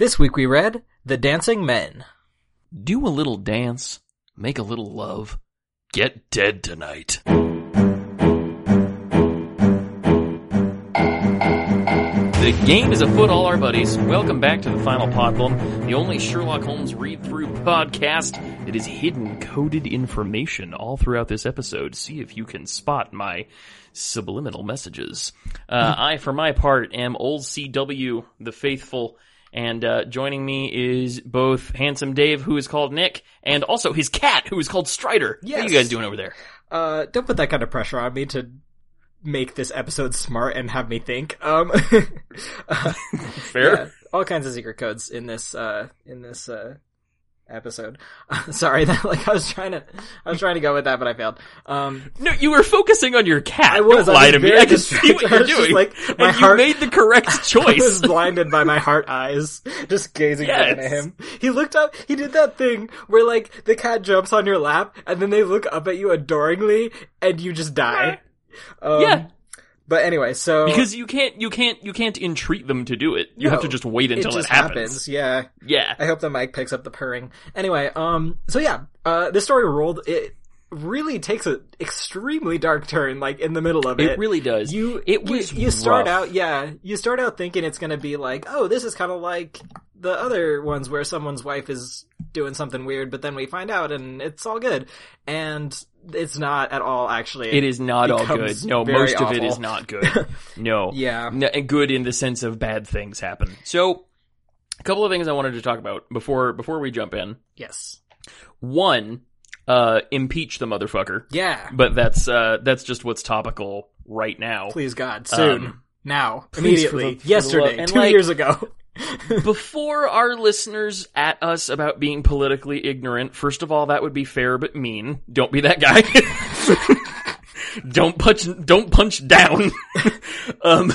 This week we read The Dancing Men. Do a little dance, make a little love, get dead tonight. The game is afoot, all our buddies. Welcome back to the Final Podlum, the only Sherlock Holmes read-through podcast that is hidden coded information all throughout this episode. See if you can spot my subliminal messages. Uh, I, for my part, am old CW, the faithful, and uh, joining me is both handsome Dave, who is called Nick, and also his cat, who is called Strider. Yes. you guys doing over there? Uh, don't put that kind of pressure on me to make this episode smart and have me think. Um, uh, Fair. yeah, all kinds of secret codes in this, uh, in this, uh, episode. Sorry, that, like, I was trying to, I was trying to go with that, but I failed. Um, No, you were focusing on your cat. I was, Don't I lie was to me. I can see what you're doing. like, my and heart- you made the correct choice. I was blinded by my heart eyes, just gazing Yes. down at him. He looked up, he did that thing where like the cat jumps on your lap and then they look up at you adoringly and you just die. Um, Yeah. But anyway, so. because you can't, you can't, you can't entreat them to do it. You have to just wait until it just happens. Yeah. Yeah. I hope the mic picks up the purring. Anyway, um, so yeah, uh, this story rolled, it really takes a extremely dark turn, like in the middle of it. It really does. You, It you- was you, start rough. out, yeah, you start out thinking it's gonna be like, oh, this is kind of like the other ones where someone's wife is doing something weird, but then we find out and it's all good. And it's not at all, actually. It is not all good. No, most of it awful. is not good. No. Yeah. No, and good in the sense of bad things happen. So, a couple of things I wanted to talk about before before we jump in. Yes. One, uh, impeach the motherfucker. Yeah. But that's uh, that's just what's topical right now. Please God, soon. Um, now. Immediately. Yesterday. two like- years ago. Before our listeners at us about being politically ignorant, first of all, that would be fair but mean. Don't be that guy. don't punch, don't punch down. um,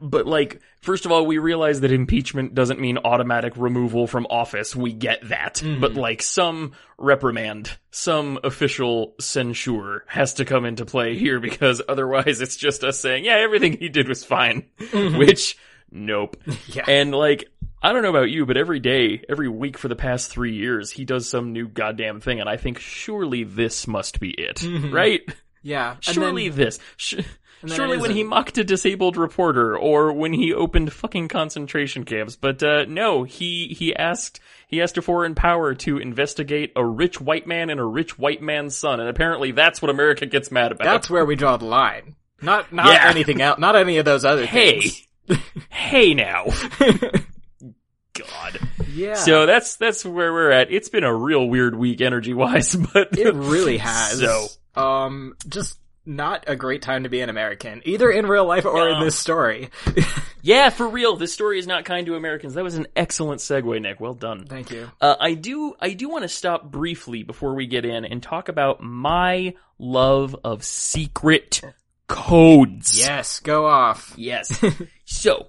but like, first of all, we realize that impeachment doesn't mean automatic removal from office. We get that. But like, some reprimand, some official censure has to come into play here because otherwise it's just us saying, yeah, everything he did was fine. Which, nope. Yeah. And like, I don't know about you, but every day, every week for the past three years, he does some new goddamn thing, and I think surely this must be it, right? Yeah. Surely then- this. Sh- surely when he mocked a disabled reporter, or when he opened fucking concentration camps, but uh, no, he he asked he asked a foreign power to investigate a rich white man and a rich white man's son, and apparently that's what America gets mad about. That's where we draw the line. Not not Yeah. anything else. Not any of those other hey, things. Hey now, God. Yeah. So that's that's where we're at. It's been a real weird week energy wise, but it really has. So um, just not a great time to be an American, either in real life or in this story. yeah, for real, this story is not kind to Americans. That was an excellent segue, Nick. Well done. Thank you. Uh, I do I do want to stop briefly before we get in and talk about my love of secret codes. Yes, go off. Yes. so,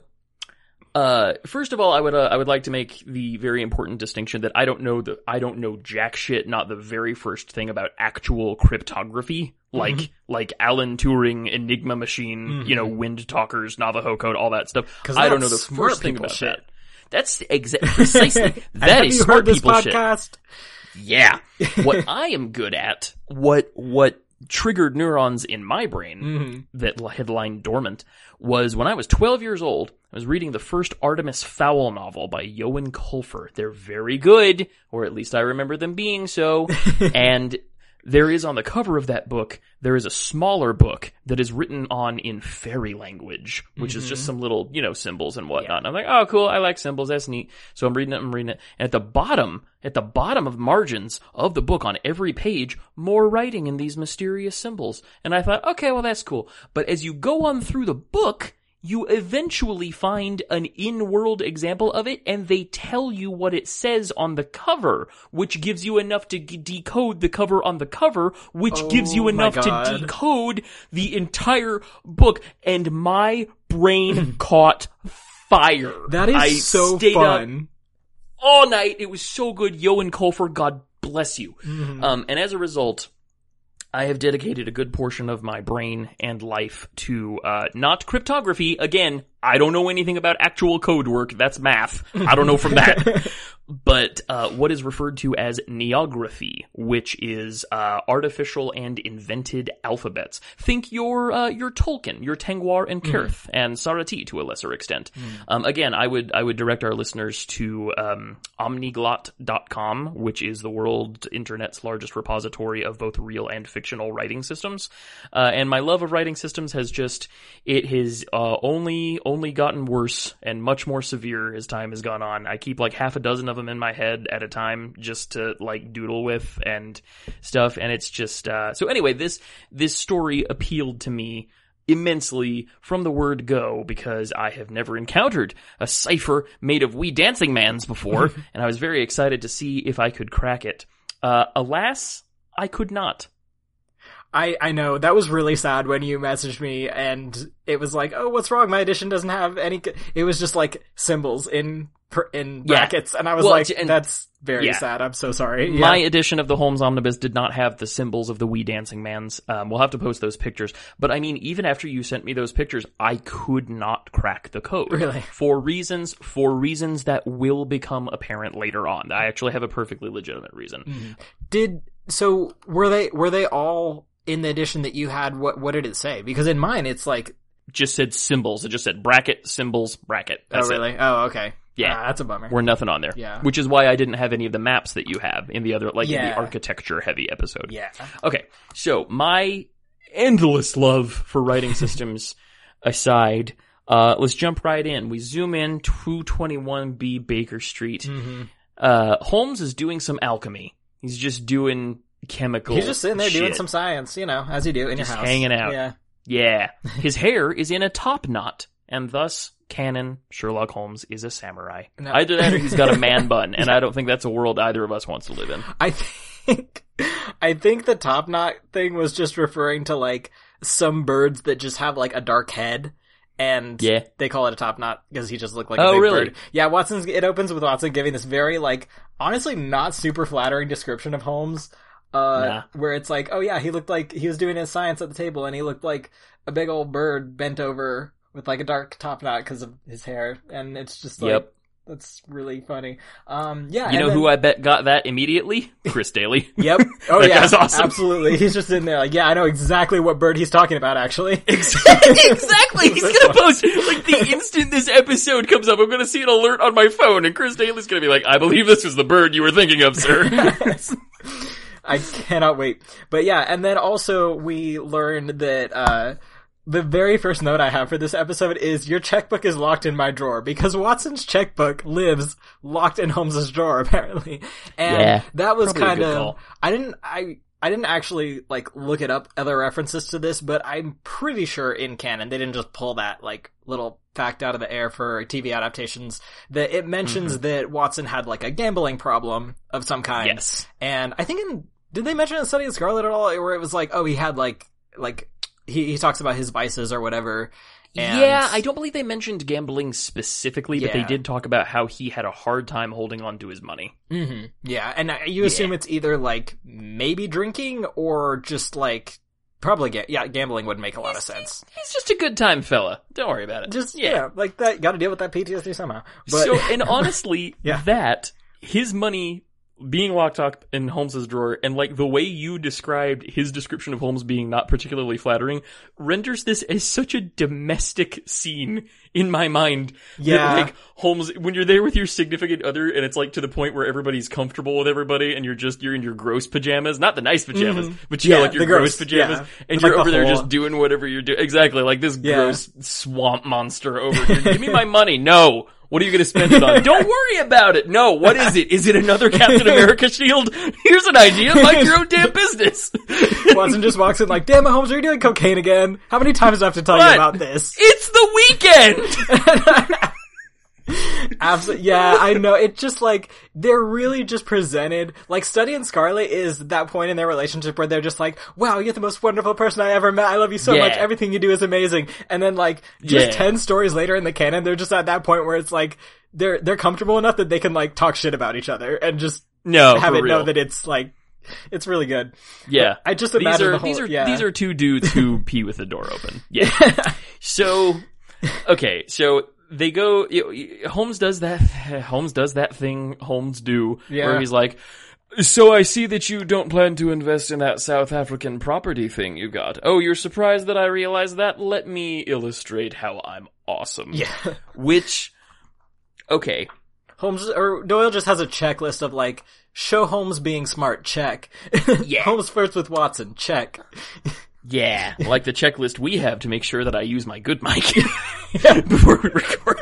uh, first of all, I would uh, I would like to make the very important distinction that I don't know the I don't know jack shit, not the very first thing about actual cryptography, like like Alan Turing, Enigma machine, you know, Wind Talkers, Navajo code, all that stuff. 'Cause I don't know the first thing about shit. that. That's exa- precisely that you smart heard this people shit. podcast? Yeah. what I am good at, what what triggered neurons in my brain Mm-hmm. that had lain dormant was when I was 12 years old. I was reading the first Artemis Fowl novel by Eoin Colfer. They're very good, or at least I remember them being so. and there is on the cover of that book, there is a smaller book that is written on in fairy language, which is just mm-hmm. some little, you know, symbols and whatnot. And I'm like, oh, cool. I like symbols. That's neat. So I'm reading it. I'm reading it. And at the bottom, at the bottom of margins of the book on every page, more writing in these mysterious symbols. And I thought, okay, well, that's cool. But as you go on through the book, you eventually find an in-world example of it and they tell you what it says on the cover, which gives you enough to g- decode the cover on the cover, which gives you Oh enough to decode the entire book. And my brain caught fire. That is I so fun. all night. It was so good. Eoin Colfer, God bless you. Mm-hmm. Um, and as a result, I have dedicated a good portion of my brain and life to uh, not cryptography. Again, I don't know anything about actual code work. That's math. I don't know from that. but uh, what is referred to as neography, which is uh, artificial and invented alphabets. Think your uh, your Tolkien, your Tengwar and Cirth, and Sarati to a lesser extent. Um, again, I would I would direct our listeners to um, omniglot.com, which is the world internet's largest repository of both real and fictional writing systems. Uh, and my love of writing systems has just it has uh, only only gotten worse and much more severe as time has gone on. I keep like half a dozen of them in my head at a time just to like doodle with and stuff, and it's just uh, so. Anyway, this this story appealed to me immensely from the word go because I have never encountered a cipher made of wee dancing mans before, and I was very excited to see if I could crack it. Uh, alas, I could not. I, I know that was really sad when you messaged me and it was like, oh, what's wrong? My edition doesn't have any. It was just like symbols in in Yeah. brackets, and I was Well, like, and- that's very yeah. sad. I'm so sorry. Yeah. My edition of the Holmes Omnibus did not have the symbols of the wee dancing mans. Um, we'll have to post those pictures. But I mean, even after you sent me those pictures, I could not crack the code. Really? For reasons, for reasons that will become apparent later on. I actually have a perfectly legitimate reason. did so were they were they all in the edition that you had? What what did it say? Because in mine, it's like, Just said symbols. It just said bracket, symbols, bracket. That's oh it. really? Oh okay. Yeah. Ah, that's a bummer. We're nothing on there. Yeah. Which is why I didn't have any of the maps that you have in the other, like in the architecture heavy episode. yeah. Okay, so my endless love for writing systems aside, uh, let's jump right in. We zoom in 221B Baker Street. hmm Uh, Holmes is doing some alchemy. He's just doing chemical. He's just sitting there doing some science, you know, as you do in Just your house, hanging out. Yeah. Yeah. His hair is in a top knot, and thus canon Sherlock Holmes is a samurai. No. Either that or he's got a man bun, and I don't think that's a world either of us wants to live in. I think I think the top knot thing was just referring to like some birds that just have like a dark head and Yeah. they call it a top knot because he just looked like Oh, a big really? bird. Yeah, Watson's it opens with Watson giving this very like honestly not super flattering description of Holmes. Uh, Nah. where it's like, oh yeah, he looked like he was doing his science at the table, and he looked like a big old bird bent over with like a dark top knot because of his hair, and it's just like Yep. that's really funny. Um, yeah, You know who I bet got that immediately? Chris Daly. Yep. Oh yeah. guy's awesome. Absolutely. He's just in there like, yeah, I know exactly what bird he's talking about actually. exactly. He's gonna post like the instant this episode comes up. I'm gonna see an alert on my phone, and Chris Daly's gonna be like, "I believe this was the bird you were thinking of, sir." I cannot wait. But yeah, and then also we learned that uh the very first note I have for this episode is your checkbook is locked in my drawer because Watson's checkbook lives locked in Holmes's drawer apparently. And Yeah, that was kind of. I didn't I I didn't actually like look it up other references to this, but I'm pretty sure in canon they didn't just pull that like little fact out of the air for TV adaptations that it mentions Mm-hmm. that Watson had like a gambling problem of some kind. yes. And I think in did they mention in Study of Scarlet at all, where it was like, oh, he had like like he he talks about his vices or whatever. And Yeah, I don't believe they mentioned gambling specifically, but they did talk about how he had a hard time holding on to his money. hmm Yeah, and uh, you assume it's either like maybe drinking or just like probably get yeah, gambling would make a lot of sense. He's just a good time fella. Don't worry about it. Just yeah, like that. Got to deal with that PTSD somehow. But so, and honestly, Yeah. that his money being locked up in Holmes's drawer, and like the way you described his description of Holmes being not particularly flattering, renders this as such a domestic scene in my mind. Yeah. that, like Holmes, when you're there with your significant other, and it's like to the point where everybody's comfortable with everybody, and you're just you're in your gross pajamas, not the nice pajamas, but you Mm-hmm. Yeah, know, like your gross, gross, pajamas, yeah. and you're like, the over there just doing whatever you're doing. Exactly, like this Yeah. gross swamp monster over here. Give me my money. No. What are you going to spend it on? Don't worry about it. No. What is it? Is it another Captain America shield? Here's an idea. Mind your own damn business. Watson just walks in like, "Damn it, Holmes, are you doing cocaine again? How many times do I have to tell What? you about this?" It's the weekend. Absolutely. Yeah, I know. It's just like they're really just presented like Study and Scarlet is that point in their relationship where they're just like, "Wow, you're the most wonderful person I ever met. I love you so Yeah. much. Everything you do is amazing." And then like just Yeah. 10 stories later in the canon, they're just at that point where it's like they're they're comfortable enough that they can like talk shit about each other and just No, have it know that it's like it's really good. yeah. I just These imagine are the whole these are yeah. these are two dudes who pee with the door open. Yeah. so okay, so they go. You know, Holmes does that. Holmes does that thing Holmes do, Yeah. where he's like. So I see that you don't plan to invest in that South African property thing you got. Oh, you're surprised that I realized that? Let me illustrate how I'm awesome. Yeah. Which, okay, Holmes or Doyle just has a checklist of like show Holmes being smart, check. Yeah. Holmes flirts with Watson, check. Yeah, like the checklist we have to make sure that I use my good mic before we record.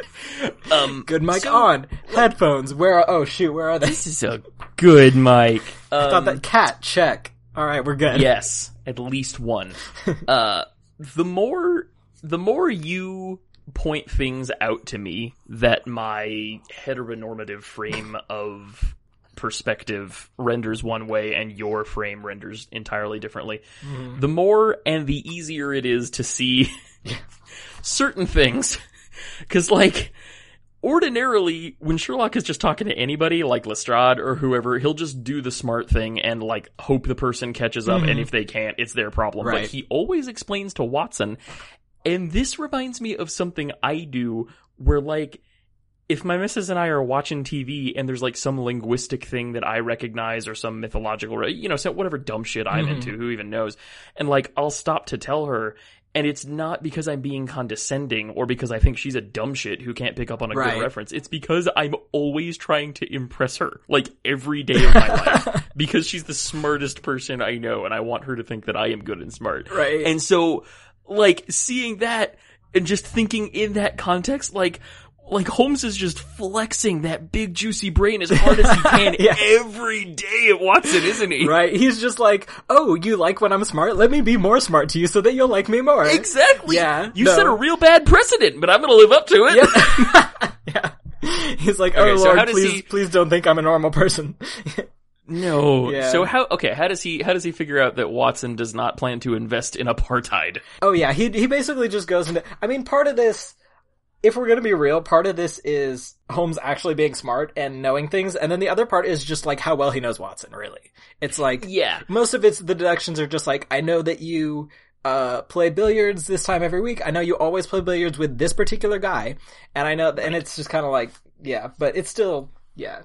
Um, Good mic so- on. Headphones. Where are oh shoot, where are they? This is a good mic. Um, Thought that cat, check. Alright, we're good. Yes, at least one. Uh, the more, the more you point things out to me that my heteronormative frame of perspective renders one way and your frame renders entirely differently, mm-hmm. the more and the easier it is to see certain things. Cause like, ordinarily, when Sherlock is just talking to anybody, like Lestrade or whoever, he'll just do the smart thing and like hope the person catches up, and mm-hmm. if they can't, it's their problem. But he always explains to Watson, and this reminds me of something I do where like, if my missus and I are watching TV and there's like some linguistic thing that I recognize or some mythological, you know, so whatever dumb shit I'm Mhm. into, who even knows, and like I'll stop to tell her, and it's not because I'm being condescending or because I think she's a dumb shit who can't pick up on a Right. good reference. It's because I'm always trying to impress her, like every day of my life, because she's the smartest person I know, and I want her to think that I am good and smart. Right. And so, like, seeing that and just thinking in that context, like, like Holmes is just flexing that big juicy brain as hard as he can Yeah. every day at Watson, isn't he? Right? He's just like, oh, you like when I'm smart? Let me be more smart to you so that you'll like me more. Exactly. Yeah, You no. set a real bad precedent, but I'm gonna live up to it. yeah. He's like, oh so Lord, does please, he- please don't think I'm a normal person. No. Yeah. So how? Okay. How does he? How does he figure out that Watson does not plan to invest in apartheid? oh yeah, he he basically just goes into. I mean, part of this, if we're gonna be real, part of this is Holmes actually being smart and knowing things, and then the other part is just like how well he knows Watson. Really, it's like Yeah. most of it's the deductions are just like I know that you uh play billiards this time every week. I know you always play billiards with this particular guy, and I know, and it's just kind of like yeah, but it's still yeah.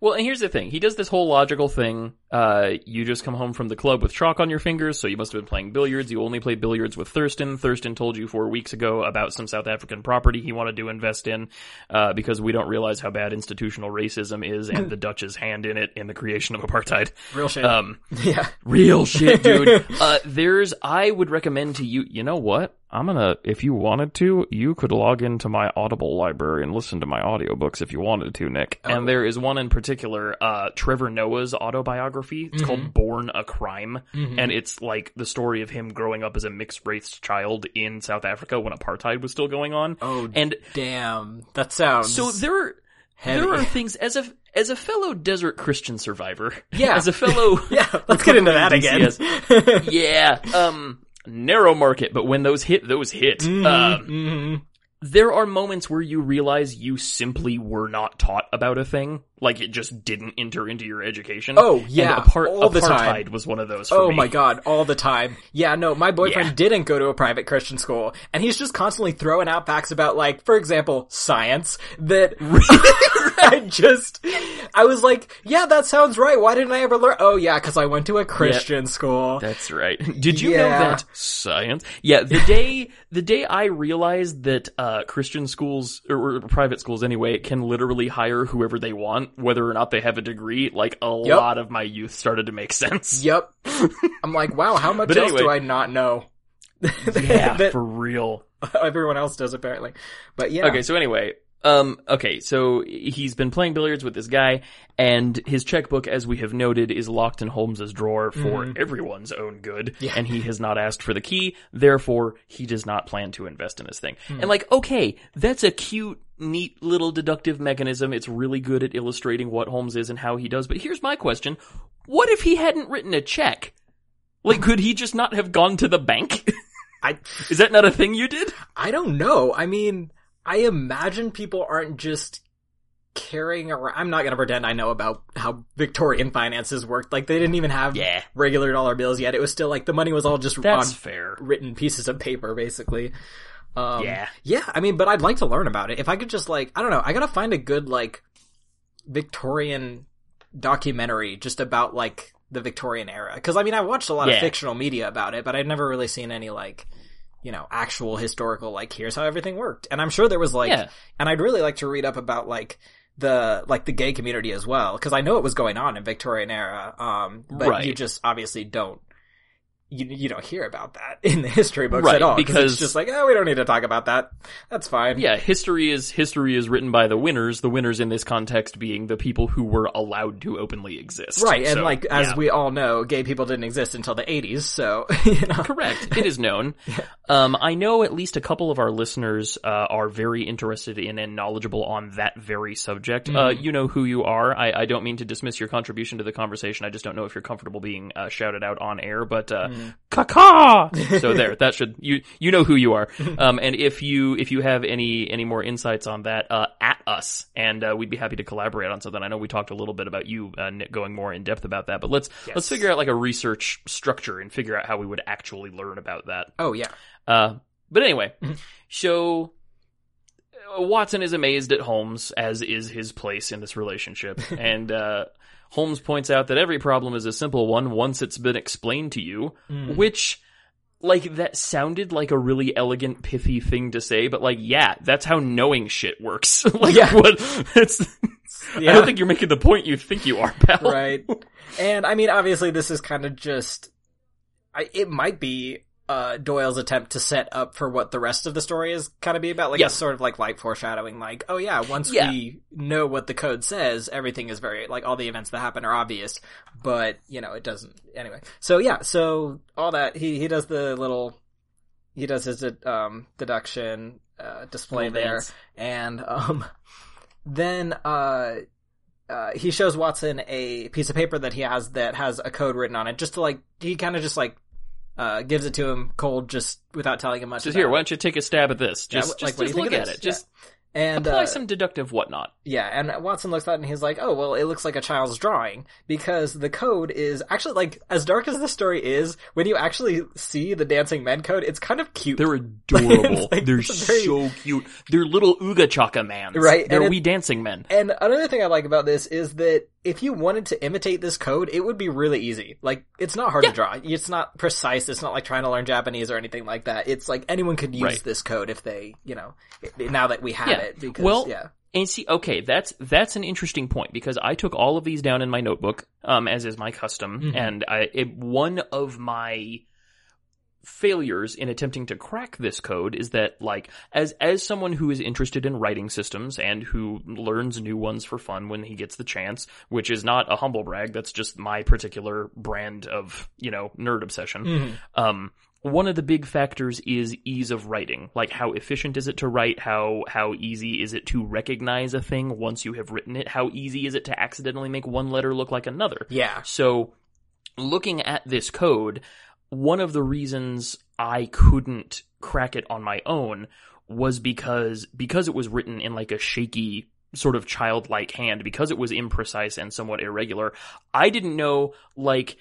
Well, and here's the thing. He does this whole logical thing. Uh, you just come home from the club with chalk on your fingers, so you must have been playing billiards. You only played billiards with Thurston. Thurston told you four weeks ago about some South African property he wanted to invest in, uh, because we don't realize how bad institutional racism is and the Dutch's hand in it in the creation of apartheid. Real shit. Um, yeah. Real shit, dude. uh, there's, I would recommend to you, you know what? I'm gonna, if you wanted to, you could log into my Audible library and listen to my audiobooks if you wanted to, Nick. Oh. And there is one in particular, uh, Trevor Noah's autobiography. It's called Born a Crime. And it's like the story of him growing up as a mixed race child in South Africa when apartheid was still going on. Oh, And damn. That sounds so there are, heavy. there are things as a, as a fellow desert Christian survivor. Yeah. As a fellow. yeah, let's get into that again. Yeah, um, narrow market, but when those hit, those hit. Um, hmm there are moments where you realize you simply were not taught about a thing, like it just didn't enter into your education. Oh, yeah, and apart- all the time. was one of those. For Oh me. my god, all the time. Yeah, no, my boyfriend Yeah. didn't go to a private Christian school, and he's just constantly throwing out facts about, like, for example, science, that I just, I was like, yeah, that sounds right, why didn't I ever learn? Oh yeah, cause I went to a Christian school. That's right. Did you know that science? Yeah, the day the day I realized that uh, Christian schools or, private schools anyway can literally hire whoever they want, whether or not they have a degree, like a Yep. lot of my youth started to make sense. Yep. I'm like, wow, how much But else anyway. do I not know? Yeah, that for real. everyone else does apparently. But yeah. Okay, so anyway, um, okay, so he's been playing billiards with this guy, and his checkbook, as we have noted, is locked in Holmes's drawer for everyone's own good, Yeah. and he has not asked for the key, therefore, he does not plan to invest in this thing. Hmm. And like, okay, that's a cute, neat little deductive mechanism. It's really good at illustrating what Holmes is and how he does, but here's my question. What if he hadn't written a check? Like, could he just not have gone to the bank? I is that not a thing you did? I don't know. I mean, I imagine people aren't just carrying around. I'm not going to pretend I know about how Victorian finances worked. Like they didn't even have Yeah. regular dollar bills yet. It was still like the money was all just That's on fair. written pieces of paper, basically. Um, Yeah. yeah. I mean, but I'd like to learn about it. If I could just like, I don't know, I gotta find a good like Victorian documentary just about like the Victorian era. Because I mean, I watched a lot Yeah. of fictional media about it, but I'd never really seen any like. You know, actual historical, like, here's how everything worked. And I'm sure there was like, Yeah. and I'd really like to read up about like the, like the gay community as well, because I know it was going on in Victorian era. Um, but Right. you just obviously don't, you, you don't hear about that in the history books Right, at all. because- it's just like, oh, we don't need to talk about that. That's fine. Yeah, history is history is written by the winners. The winners in this context being the people who were allowed to openly exist. Right, and So, like as yeah. we all know, gay people didn't exist until the '80s, so you know. Correct. It is known. Um, I know at least a couple of our listeners uh, are very interested in and knowledgeable on that very subject. Uh, Mm-hmm. you know who you are. I, I don't mean to dismiss your contribution to the conversation. I just don't know if you're comfortable being uh, shouted out on air. But Mm-hmm. caca. so there, that should you you know who you are. Um, and if you if you have any any more insights on that, uh, at us, and uh, we'd be happy to collaborate on something. I know we talked a little bit about you uh, Nick, going more in depth about that, but let's let's figure out like a research structure and figure out how we would actually learn about that. Oh yeah, Uh, but anyway, Mm-hmm. so uh, Watson is amazed at Holmes, as is his place in this relationship, and uh, Holmes points out that every problem is a simple one once it's been explained to you, Mm. which. Like that sounded like a really elegant, pithy thing to say, but like, yeah, that's how knowing shit works. like, Yeah. what? It's, I don't think you're making the point you think you are, pal. right. And I mean, obviously, this is kind of just. I, it might be uh, Doyle's attempt to set up for what the rest of the story is kind of be about, like Yeah. a sort of like light foreshadowing. Like, oh yeah, once Yeah. we know what the code says, everything is very like all the events that happen are obvious. But you know, it doesn't. Anyway, so yeah, so all that he he does the little he does his um deduction uh, display there, dance. and um then uh. Uh, he shows Watson a piece of paper that he has that has a code written on it, just to like he kind of just like uh, gives it to him cold, just without telling him much. Just here, why don't you take a stab at this? Yeah, Just, like, just, just look at this? it. Just and apply uh, some deductive whatnot. yeah, and Watson looks at it and he's like, "Oh, well, it looks like a child's drawing because the code is actually like as dark as the story is. When you actually see the dancing men code, it's kind of cute, They're adorable. like, They're very- so cute. They're little Ooga Chaka mans. Right, They're it- wee dancing men. And another thing I like about this is that if you wanted to imitate this code, it would be really easy. Like, it's not hard Yeah. to draw. It's not precise. It's not like trying to learn Japanese or anything like that. It's like anyone could use Right. this code if they, you know, now that we have Yeah. It. Because, Well, yeah. And see, okay, that's that's an interesting point because I took all of these down in my notebook, um, as is my custom, Mhm. and I it, one of my failures in attempting to crack this code is that like as as someone who is interested in writing systems and who learns new ones for fun when he gets the chance which is not a humble brag that's just my particular brand of you know nerd obsession Mhm. um, one of the big factors is ease of writing. Like how efficient is it to write? How how easy is it to recognize a thing once you have written it? How easy is it to accidentally make one letter look like another? Yeah. So, looking at this code, one of the reasons I couldn't crack it on my own was because because it was written in like a shaky sort of childlike hand because it was imprecise and somewhat irregular. I didn't know like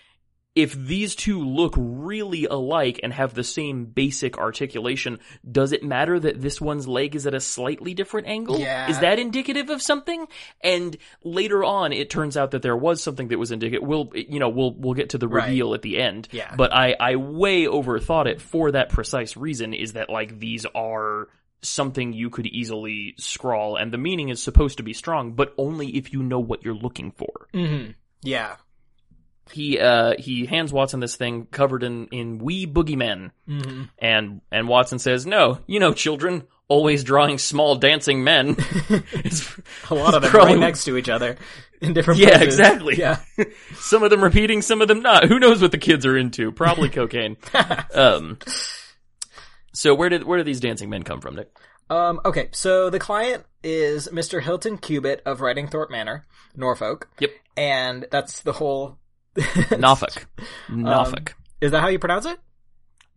if these two look really alike and have the same basic articulation, does it matter that this one's leg is at a slightly different angle? Yeah. Is that indicative of something? And later on, it turns out that there was something that was indicative. We'll, you know, we'll, we'll get to the Right. reveal at the end. Yeah. But I, I way overthought it for that precise reason is that like these are something you could easily scrawl and the meaning is supposed to be strong, but only if you know what you're looking for hmm Yeah. He uh he hands Watson this thing covered in in wee boogeymen, hmm and and Watson says, "No, you know, children always drawing small dancing men." It's- A lot of them Crawling- right next to each other in different Yeah, poses. exactly. Yeah. some of them repeating, some of them not. Who knows what the kids are into? Probably cocaine. um. So where did where did these dancing men come from, Nick? Um, okay, so the client is Mr. Hilton Cubitt of Riding Thorpe Manor, Norfolk. Yep. And that's the whole. Norfolk. Norfolk. Is that how you pronounce it?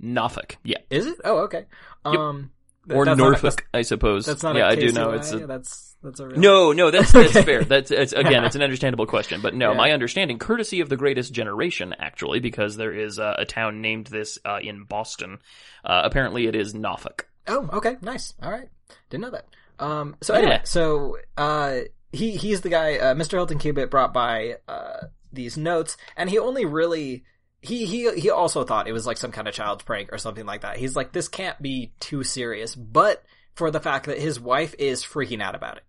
Norfolk. Yeah. Is it? Oh, okay. Um, Or Norfolk, I suppose. that's not. yeah, a I do know it's a that's that's a real. No, no, that's that's Okay. fair. That's it's again, it's an understandable question, but no, Yeah. my understanding, courtesy of the Greatest Generation, actually, because there is uh, a town named this uh, in Boston. Uh, apparently, it is Norfolk. Oh, okay, nice. All right, didn't know that. Um, so anyway, Yeah. so uh, he he's the guy, uh, Mr. Hilton Cubitt brought by uh these notes, and he only really he he he also thought it was like some kind of child's prank or something like that. He's like, this can't be too serious, but for the fact that his wife is freaking out about it.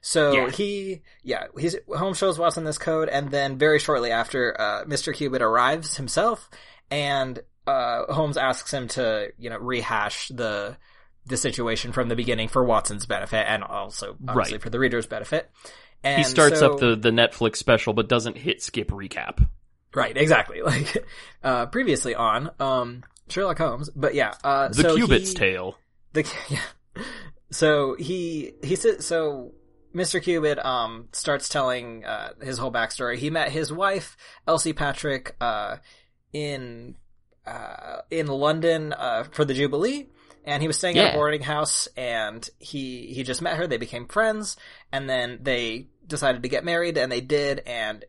So Yeah. he, yeah, he's Holmes shows Watson this code, and then very shortly after, uh, Mr. Cubitt arrives himself, and uh, Holmes asks him to, you know, rehash the the situation from the beginning for Watson's benefit, and also obviously Right. for the reader's benefit. And he starts so- up the, the Netflix special, but doesn't hit skip recap. right, exactly, like uh, previously on um, Sherlock Holmes, but yeah, uh, The so Cubitt's he- tale. The yeah. So he he said so. Mr. Cubitt um starts telling uh, his whole backstory. He met his wife Elsie Patrick uh, in uh, in London uh, for the Jubilee, and he was staying at a boarding house. And he he just met her. They became friends, and then they decided to get married, and they did. And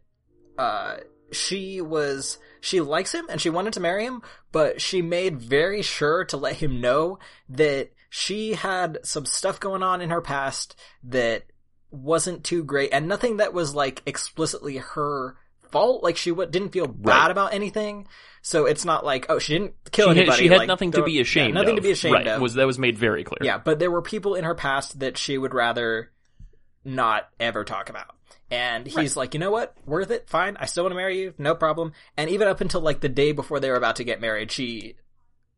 uh, she was she likes him, and she wanted to marry him, but she made very sure to let him know that she had some stuff going on in her past that wasn't too great and nothing that was like explicitly her fault like she w- didn't feel bad Right. about anything so it's not like oh she didn't kill She had, anybody she had like, nothing to be yeah, ashamed nothing of. to be ashamed right. of Was that was made very clear. yeah but there were people in her past that she would rather not ever talk about. And he's like you know what? Worth it? Fine. I still want to marry you. No problem. And even up until like the day before they were about to get married she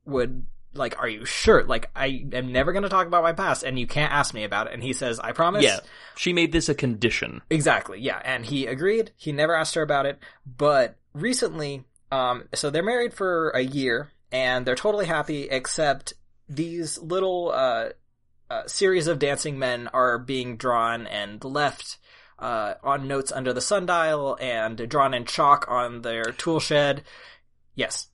would like are you sure? Like i am never going to talk about my past and you can't ask me about it. And he says i promise. Yeah. She made this a condition. Exactly, yeah. And he agreed. He never asked her about it. But recently, um, so they're married for a year and they're totally happy except these little, uh, uh, series of dancing men are being drawn and left, uh, on notes under the sundial and drawn in chalk on their tool shed. Yes.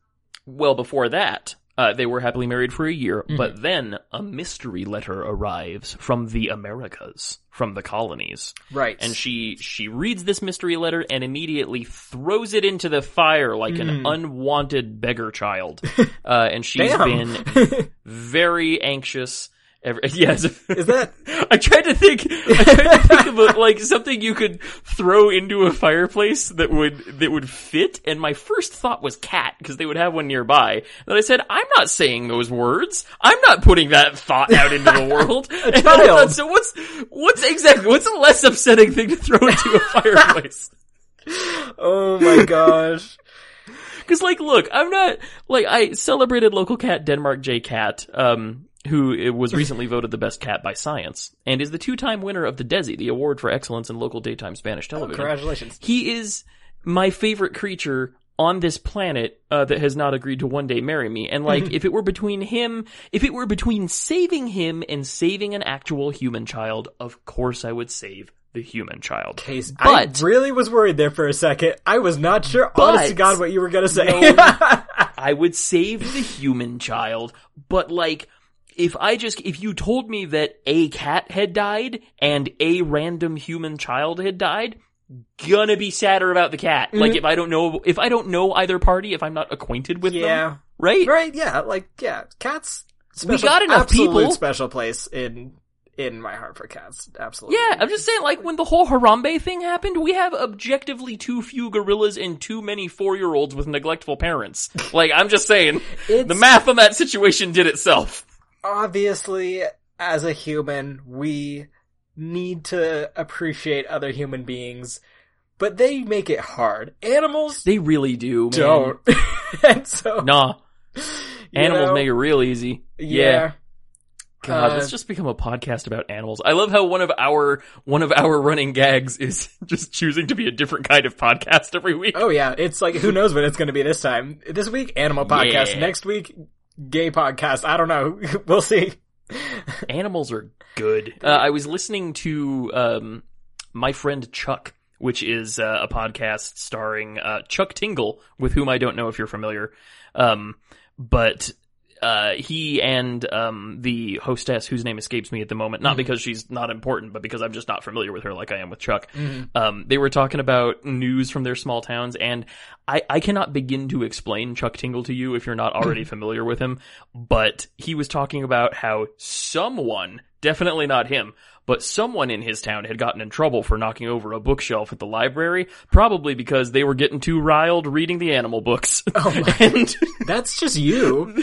Well, before that, uh, they were happily married for a year, Mm-hmm. but then a mystery letter arrives from the Americas, from the colonies. Right. And she, she reads this mystery letter and immediately throws it into the fire like an Mm. unwanted beggar child. Uh, and she's been very anxious. Ever, yes. Is that, I tried to think. I tried to think about like something you could throw into a fireplace that would that would fit, and my first thought was cat because they would have one nearby. Then I said, "I'm not saying those words. I'm not putting that thought out into the world." a child. so what's what's exactly what's a less upsetting thing to throw into a fireplace? oh my gosh. Because, like, look, I'm not like I celebrated local cat Denmark J Cat, um, who uh, was recently voted the best cat by Science, and is the two-time winner of the Desi, the award for excellence in local daytime Spanish television. Congratulations. He is my favorite creature on this planet uh, that has not agreed to one day marry me. And like, if it were between him, if it were between saving him and saving an actual human child, of course I would save the human child. Case, But- I really was worried there for a second. I was not sure, But- honest to God, what you were gonna say. I would save the human child, but like, if I just, if you told me that a cat had died and a random human child had died, gonna be sadder about the cat. Mm-hmm. Like if I don't know, if I don't know either party, if I'm not acquainted with yeah. them, right? Right, yeah, like, yeah, cats. We Special, got enough people. special place in, in my heart for cats. Absolutely. Yeah, I'm just saying, like, when the whole Harambe thing happened, we have objectively too few gorillas and too many four-year-olds with neglectful parents. Like, I'm just saying, the math on that situation did itself. Obviously, as a human, we need to appreciate other human beings, but they make it hard. Animals They really do, man. don't. and so, Nah. you Animals know, make it real easy. yeah. God, Uh, let's just become a podcast about animals. I love how one of our one of our running gags is just choosing to be a different kind of podcast every week. Oh yeah, it's like who knows what it's going to be this time. This week, animal podcast. Yeah. Next week, gay podcast. I don't know. we'll see. Animals are good. Uh, I was listening to um, my friend Chuck, which is uh, a podcast starring uh, Chuck Tingle, with whom I don't know if you're familiar, um, but uh, he and um, the hostess, whose name escapes me at the moment, not because she's not important, but because I'm just not familiar with her like I am with Chuck. Um, they were talking about news from their small towns, and I, I cannot begin to explain Chuck Tingle to you if you're not already familiar with him. But he was talking about how someone, definitely not him, but someone in his town had gotten in trouble for knocking over a bookshelf at the library, probably because they were getting too riled reading the animal books. and That's just you.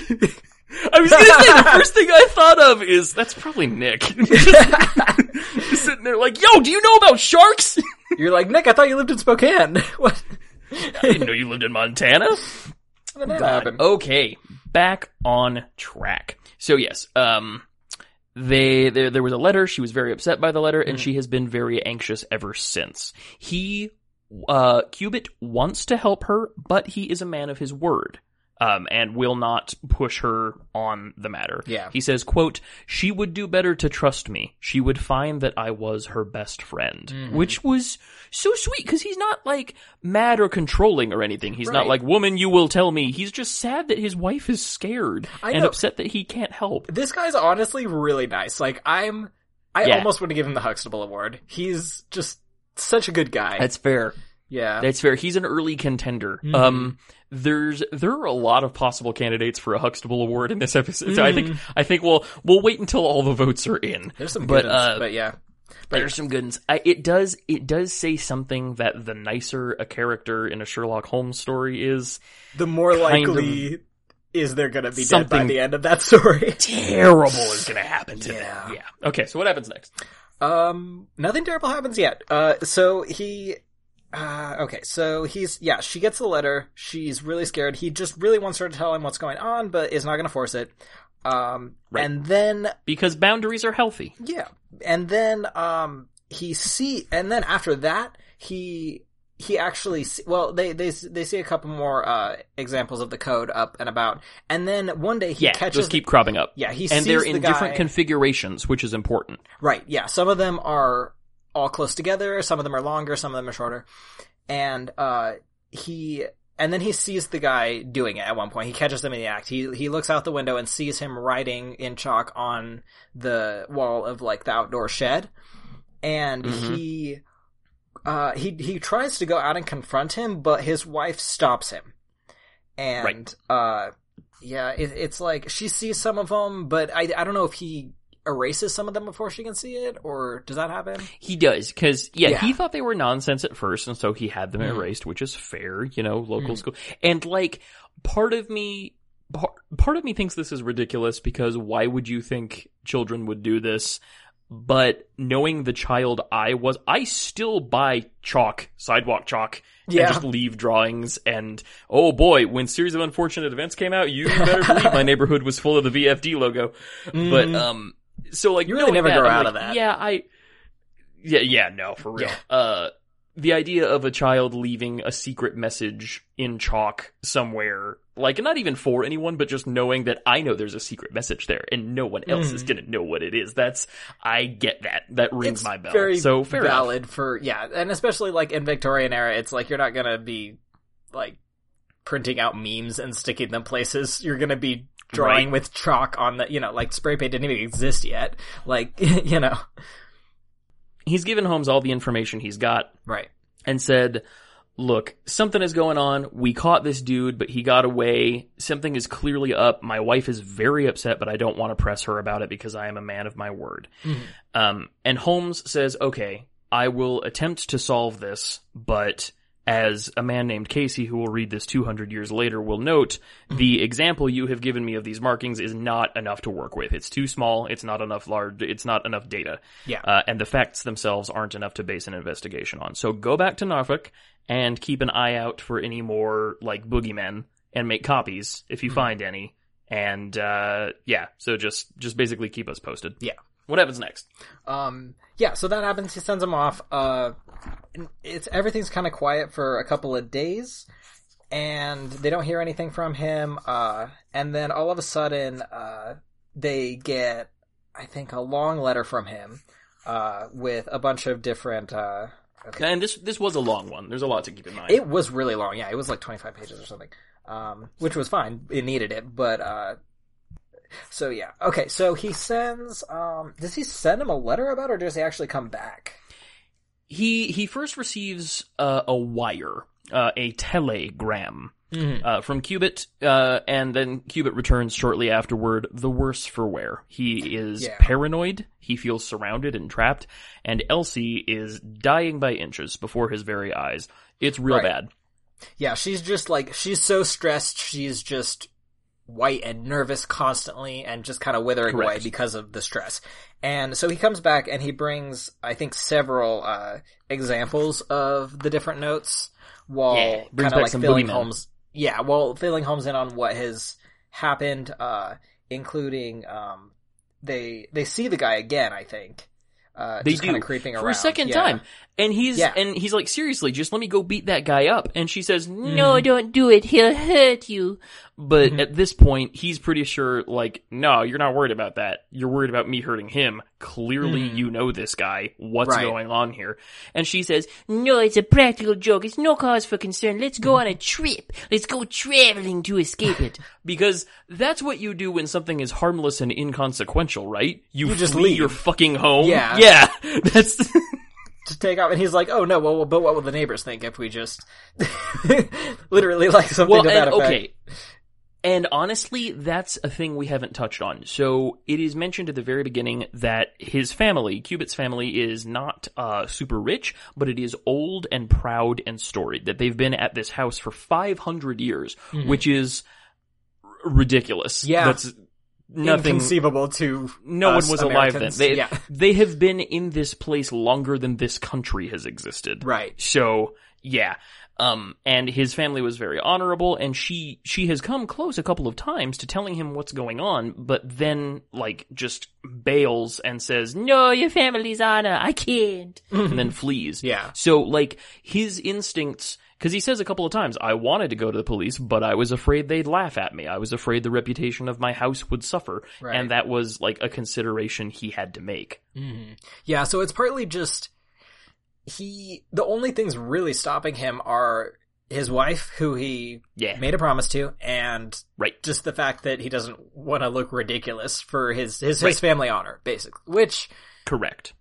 I was gonna say the first thing I thought of is that's probably Nick. just, sitting there like, yo, do you know about sharks? You're like, Nick, I thought you lived in Spokane. what? I didn't know you lived in Montana. How that happen? Okay, back on track. So yes, um, they there there was a letter. She was very upset by the letter, and she has been very anxious ever since. He, uh, Cubitt wants to help her, but he is a man of his word. Um, and will not push her on the matter. Yeah. He says, quote, she would do better to trust me. She would find that I was her best friend. Mm-hmm. Which was so sweet, because he's not like mad or controlling or anything. He's not like, woman, you will tell me. He's just sad that his wife is scared I and know. upset that he can't help. This guy's honestly really nice. Like, I'm, I Yeah. almost want to give him the Huxtable Award. He's just such a good guy. That's fair. Yeah. That's fair. He's an early contender. Mhm. Um, there's there are a lot of possible candidates for a Huxtable Award in this episode. So I think I think we'll we'll wait until all the votes are in. There's some but good ones, uh, but yeah. there's some good ones. I, it does it does say something that the nicer a character in a Sherlock Holmes story is, The more likely is there gonna be dead by the end of that story. terrible is going to happen to Yeah. them. Yeah. Okay. So what happens next? Um, nothing terrible happens yet. Uh, so he, uh, okay, so he's, yeah, she gets the letter. She's really scared. He just really wants her to tell him what's going on, but is not gonna force it. Um, Right. and then, Because boundaries are healthy. yeah, and then, um, he see, and then after that, he, he actually, see, well, they, they, they see a couple more, uh, examples of the code up and about, and then one day he Yeah. catches, Just keep cropping up. yeah, he and they're the in guy, different configurations, which is important. Right, yeah. Some of them are all close together, some of them are longer, some of them are shorter. And uh he and then he sees the guy doing it at one point. He catches him in the act. He he looks out the window and sees him writing in chalk on the wall of like the outdoor shed. And Mhm. he uh he he tries to go out and confront him, but his wife stops him. And Right. uh yeah, it, it's like she sees some of them, but I I don't know if he erases some of them before she can see it, or does that happen? He does, because, yeah, Yeah. he thought they were nonsense at first, and so he had them Mhm. erased, which is fair, you know, local Mhm. school. And, like, part of me, part, part of me thinks this is ridiculous, because why would you think children would do this? But knowing the child I was, I still buy chalk, sidewalk chalk, Yeah. and just leave drawings, and, oh boy, when Series of Unfortunate Events came out, you better believe my neighborhood was full of the VFD logo. But, Mm. um, so like You really never that, grow out like, of that. Yeah, I. Yeah, yeah, no, for real. Yeah. Uh, the idea of a child leaving a secret message in chalk somewhere, like not even for anyone, but just knowing that I know there's a secret message there and no one else is Mhm. gonna know what it is. That's I get that. That rings it's my bell. very so fair enough. valid for yeah, and especially like in Victorian era, it's like you're not gonna be like printing out memes and sticking them places. You're gonna be drawing Right. with chalk on the you know like spray paint didn't even exist yet. Like you know He's given Holmes all the information he's got right. and said, look, something is going on. We caught this dude, but he got away. Something is clearly up. My wife is very upset, but I don't want to press her about it because I am a man of my word. Mhm. Um, and Holmes says, okay, I will attempt to solve this, but as a man named Casey, who will read this 200 years later, will note, the example you have given me of these markings is not enough to work with. It's too small. It's not enough large. It's not enough data. Yeah. Uh, and the facts themselves aren't enough to base an investigation on. So go back to Norfolk and keep an eye out for any more, like, boogeymen and make copies if you Mhm. find any. And, uh, yeah, so just, just basically keep us posted. Yeah. What happens next? Um, yeah, so that happens. He sends him off. Uh, it's everything's kind of quiet for a couple of days, and they don't hear anything from him. Uh, and then all of a sudden, uh, they get, I think, a long letter from him, uh, with a bunch of different. Uh, okay. And this, this was a long one. There's a lot to keep in mind. It was really long. Yeah, it was like twenty five pages or something. Um, which was fine. It needed it, but uh, So yeah, okay. So he sends. Um, does he send him a letter about, it, or does he actually come back? He he first receives uh, a wire, uh, a telegram. Mm-hmm. Uh, from Cubitt, uh, and then Cubitt returns shortly afterward, the worse for wear. He is Yeah. paranoid, he feels surrounded and trapped, and Elsie is dying by inches before his very eyes. It's real Right. bad. Yeah, she's just like she's so stressed. She's just white and nervous constantly, and just kind of withering away because of the stress. And so he comes back and he brings, I think, several uh, examples of the different notes while Yeah, kind of like filling. Holmes. Yeah, well, filling Holmes in on what has happened, uh, including um, they they see the guy again. I think uh, They just kind of creeping around for around a second Yeah. time, and he's Yeah. and he's like, seriously, just let me go beat that guy up. And she says, Mm-hmm. no, don't do it. He'll hurt you. But Mhm. at this point, he's pretty sure, like, no, you're not worried about that. You're worried about me hurting him. Clearly, Mhm. you know this guy. What's Right. going on here? And she says, no, it's a practical joke. It's no cause for concern. Let's go on a trip. Let's go traveling to escape it. because that's what you do when something is harmless and inconsequential, right? You, You just flee leave. your fucking home. Yeah. Yeah. That's, to take off, and he's like, "Oh no, well, but what will the neighbors think if we just literally like something well, to that and, effect?" okay. And honestly, that's a thing we haven't touched on. So it is mentioned at the very beginning that his family, Cubitt's family, is not uh, super rich, but it is old and proud and storied. That they've been at this house for 500 years, which is r- ridiculous. Mm-hmm. Yeah. that's nothing. Inconceivable to No one was alive then. They, yeah, they have been in this place longer than this country has existed. right. So yeah. Um, and his family was very honorable, and she she has come close a couple of times to telling him what's going on, but then like just bails and says, "No, your family's honor, I can't," and then flees. Yeah. So like his instincts, because he says a couple of times, "I wanted to go to the police, but I was afraid they'd laugh at me. I was afraid the reputation of my house would suffer," Right. and that was like a consideration he had to make. Yeah, so it's partly just he. The only things really stopping him are his wife, who he Yeah. made a promise to, and Right. just the fact that he doesn't want to look ridiculous for his his, Right. his family honor, basically. Which, Correct.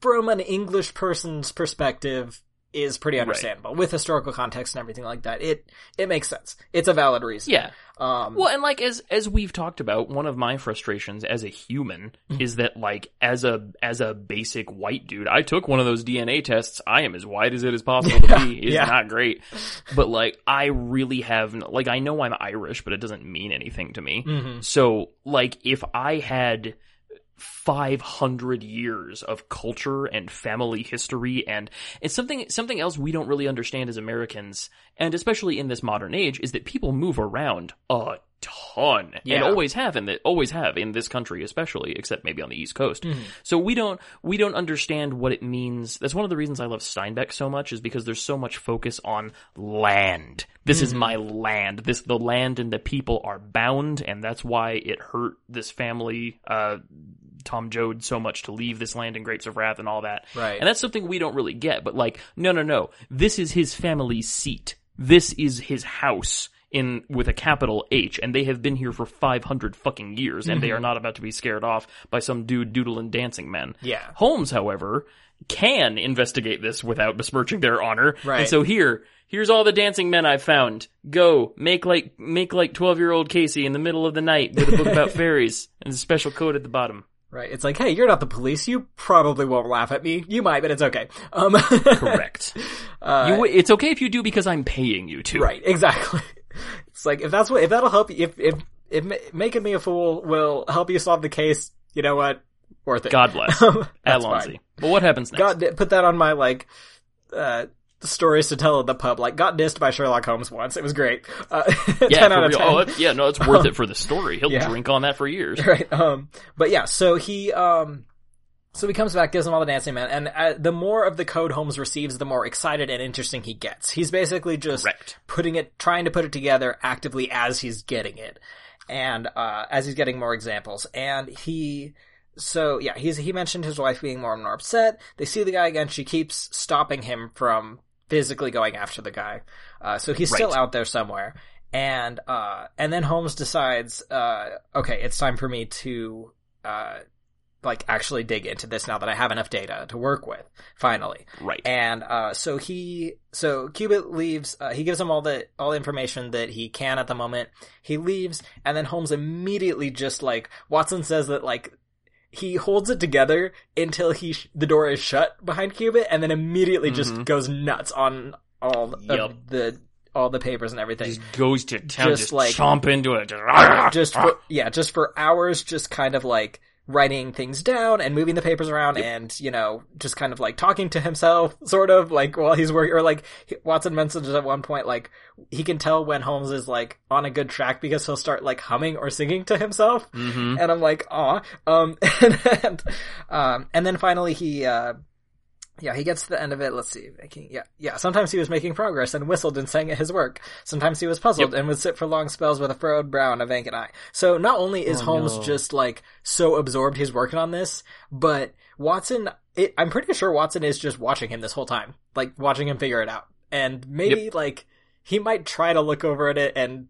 from an English person's perspective, is pretty understandable with historical context and everything like that. It it makes sense. It's a valid reason. Yeah. Um, Well, and like as as we've talked about, one of my frustrations as a human Mm-hmm. is that like as a as a basic white dude, I took one of those DNA tests. I am as white as it is possible to be. It's Yeah. not great, but like I really have like I know I'm Irish, but it doesn't mean anything to me. mhm. So like if I had 500 years of culture and family history and it's something something else we don't really understand as Americans and especially in this modern age is that people move around a ton and always have in that always have in this country especially except maybe on the east coast. Mm-hmm. so we don't we don't understand what it means. That's one of the reasons i love steinbeck so much is because there's so much focus on land. This Mm-hmm. is my land. This the land and the people are bound and that's why it hurt this family uh Tom Joad so much to leave this land in Grapes of Wrath and all that. Right. And that's something we don't really get, but like, no, no, no. This is his family's seat. This is his house in, with a capital H, and they have been here for 500 fucking years, and Mm-hmm. they are not about to be scared off by some dude doodling dancing men. Yeah. Holmes, however, can investigate this without besmirching their honor. Right. And so here, here's all the dancing men I've found. Go, make like, make like 12 year old Casey in the middle of the night with a book about fairies and a special code at the bottom. Right. It's like, hey, you're not the police. You probably won't laugh at me. You might, but it's okay. Um, Correct. uh, you, it's okay if you do because I'm paying you to. right. Exactly. It's like if that's what if that'll help you if if if making me a fool will help you solve the case, you know what? Worth it. God bless. Um, Alonzi. But what happens next? Got put that on my like uh stories to tell at the pub. Like got dissed by Sherlock Holmes once. It was great. Uh, yeah, 10 for out of real. 10. Oh, yeah, no, it's worth it for the story. He'll Yeah. drink on that for years. right um but yeah so he um so he comes back gives him all the dancing man and uh, the more of the code holmes receives the more excited and interesting he gets he's basically just Correct. putting it trying to put it together actively as he's getting it and uh as he's getting more examples and he so yeah he's he mentioned his wife being more and more upset they see the guy again she keeps stopping him from physically going after the guy uh so he's still Right. out there somewhere and uh, and then Holmes decides, uh, okay, it's time for me to uh, like actually dig into this now that I have enough data to work with. Finally, Right. and uh, so he, so Cubitt leaves. Uh, he gives him all the all the information that he can at the moment. He leaves, and then Holmes immediately just like Watson says that like he holds it together until he sh- the door is shut behind Cubitt, and then immediately just Mhm. goes nuts on all Yep. of the all the papers and everything. just goes to town, Just just, like- chomp into it. Just, just for, yeah, just for hours, just kind of like writing things down and moving the papers around and, you know, just kind of like talking to himself, sort of like while he's working, or like Watson mentions at one point, like he can tell when Holmes is like on a good track because he'll start like humming or singing to himself. hmm And I'm like, ah Um, and, then, um, and then finally he, uh, yeah, he gets to the end of it. Let's see, making yeah, yeah. Sometimes he was making progress and whistled and sang at his work. Sometimes he was puzzled and would sit for long spells with a furrowed brow and a vacant eye. So not only is Oh, Holmes no. just like so absorbed he's working on this, but Watson, it, I'm pretty sure Watson is just watching him this whole time, like watching him figure it out, and maybe like he might try to look over at it and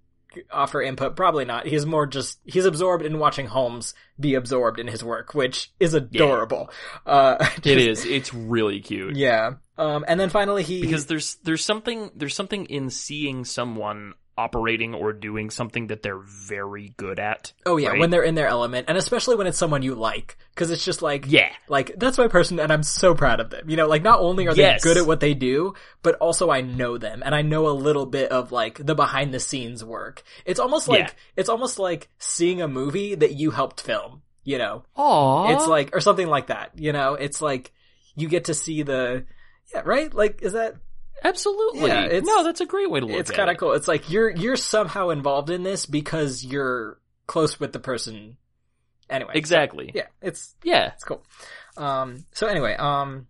offer input. Probably not. He's more just he's absorbed in watching Holmes be absorbed in his work, which is adorable. Uh, just- is. It's really cute. Yeah. Um, and then finally he because there's there's something there's something in seeing someone operating or doing something that they're very good at. oh yeah right? when they're in their element, and especially when it's someone you like, because it's just like Yeah. like that's my person, and I'm so proud of them. You know, like not only are they Yes. good at what they do, but also I know them, and I know a little bit of like the behind the scenes work. It's almost like Yeah. it's almost like seeing a movie that you helped film. You know, Aww. it's like or something like that. You know, it's like you get to see the yeah right. Like is that absolutely. Yeah, no, that's a great way to look it's at it. It's kind of cool. It's like you're you're somehow involved in this because you're close with the person. Anyway, so, Exactly. yeah, it's Yeah. it's cool. Um, so anyway, um,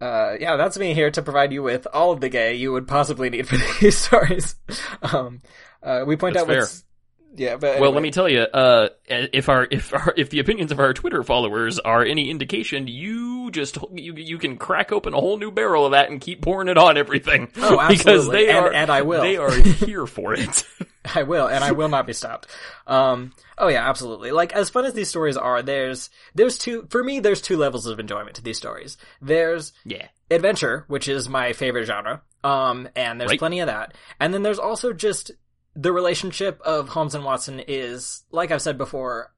uh, yeah, that's me here to provide you with all of the gay you would possibly need for these stories. Um, uh, we point That's out what's yeah, but Well, let me tell you, uh, if our if our if the opinions of our Twitter followers are any indication, you just you you can crack open a whole new barrel of that and keep pouring it on everything. Oh, because absolutely. they And- are and I will. They are here for it. I will, and I will not be stopped. Um, oh yeah, absolutely. Like as fun as these stories are, there's there's two for me. There's two levels of enjoyment to these stories. There's yeah. adventure, which is my favorite genre. Um, and there's Right. plenty of that. And then there's also just the relationship of Holmes and Watson is, like I've said before,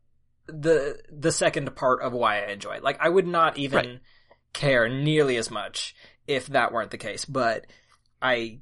the the second part of why I enjoy it. Like I would not even Right. care nearly as much if that weren't the case. But I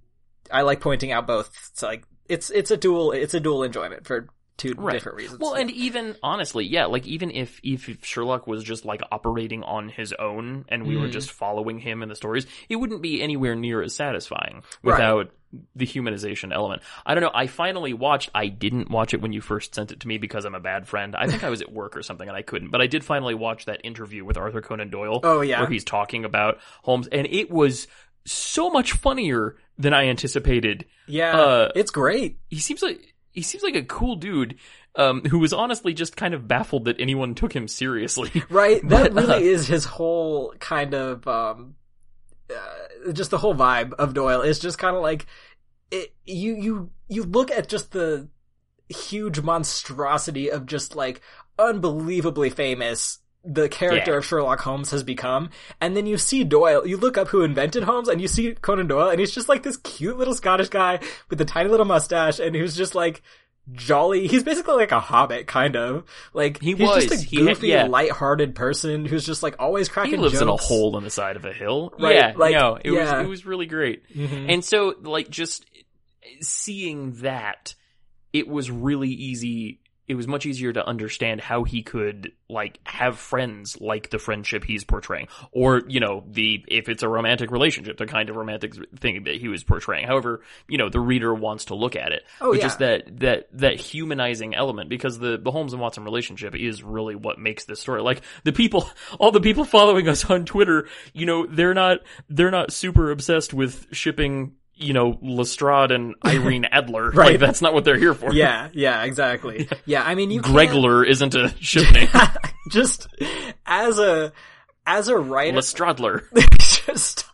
I like pointing out both. It's like it's it's a dual it's a dual enjoyment for two Right. different reasons. Well, and even honestly, yeah, like even if if Sherlock was just like operating on his own and we were Mhm. just following him in the stories, it wouldn't be anywhere near as satisfying Right. without the humanization element. I don't know. I finally watched. I didn't watch it when you first sent it to me because I'm a bad friend. I think I was at work or something and I couldn't. But I did finally watch that interview with Arthur Conan Doyle. Oh, yeah. where he's talking about Holmes, and it was so much funnier than I anticipated yeah, uh, it's great. he seems like he seems like a cool dude um, who was honestly just kind of baffled that anyone took him seriously. Right. That But, uh, really is his whole kind of um uh, just the whole vibe of Doyle is just kind of like it you you you look at just the huge monstrosity of just like unbelievably famous the character Yeah. of Sherlock Holmes has become and then you see Doyle you look up who invented Holmes and you see Conan Doyle and he's just like this cute little Scottish guy with a tiny little mustache and who's just like jolly he's basically like a hobbit kind of like He he's was. just a He had- goofy yeah. light-hearted person who's just like always cracking he lives in a hole in the side of a hill. Right, Yeah, like, no, it yeah. was it was really great. Mhm. And so, like, just seeing that, it was really easy. It was much easier to understand how he could, like, have friends like the friendship he's portraying. Or, you know, the, if it's a romantic relationship, the kind of romantic thing that he was portraying. However, you know, the reader wants to look at it. Oh, but yeah. just that, that, that humanizing element, because the, the Holmes and Watson relationship is really what makes this story. Like, the people, all the people following us on Twitter, you know, they're not, they're not super obsessed with shipping, you know, Lestrade and Irene Adler. Right. Like, that's not what they're here for. yeah yeah exactly yeah I mean you Gregler isn't a ship name. just as a as a writer Lestradler. just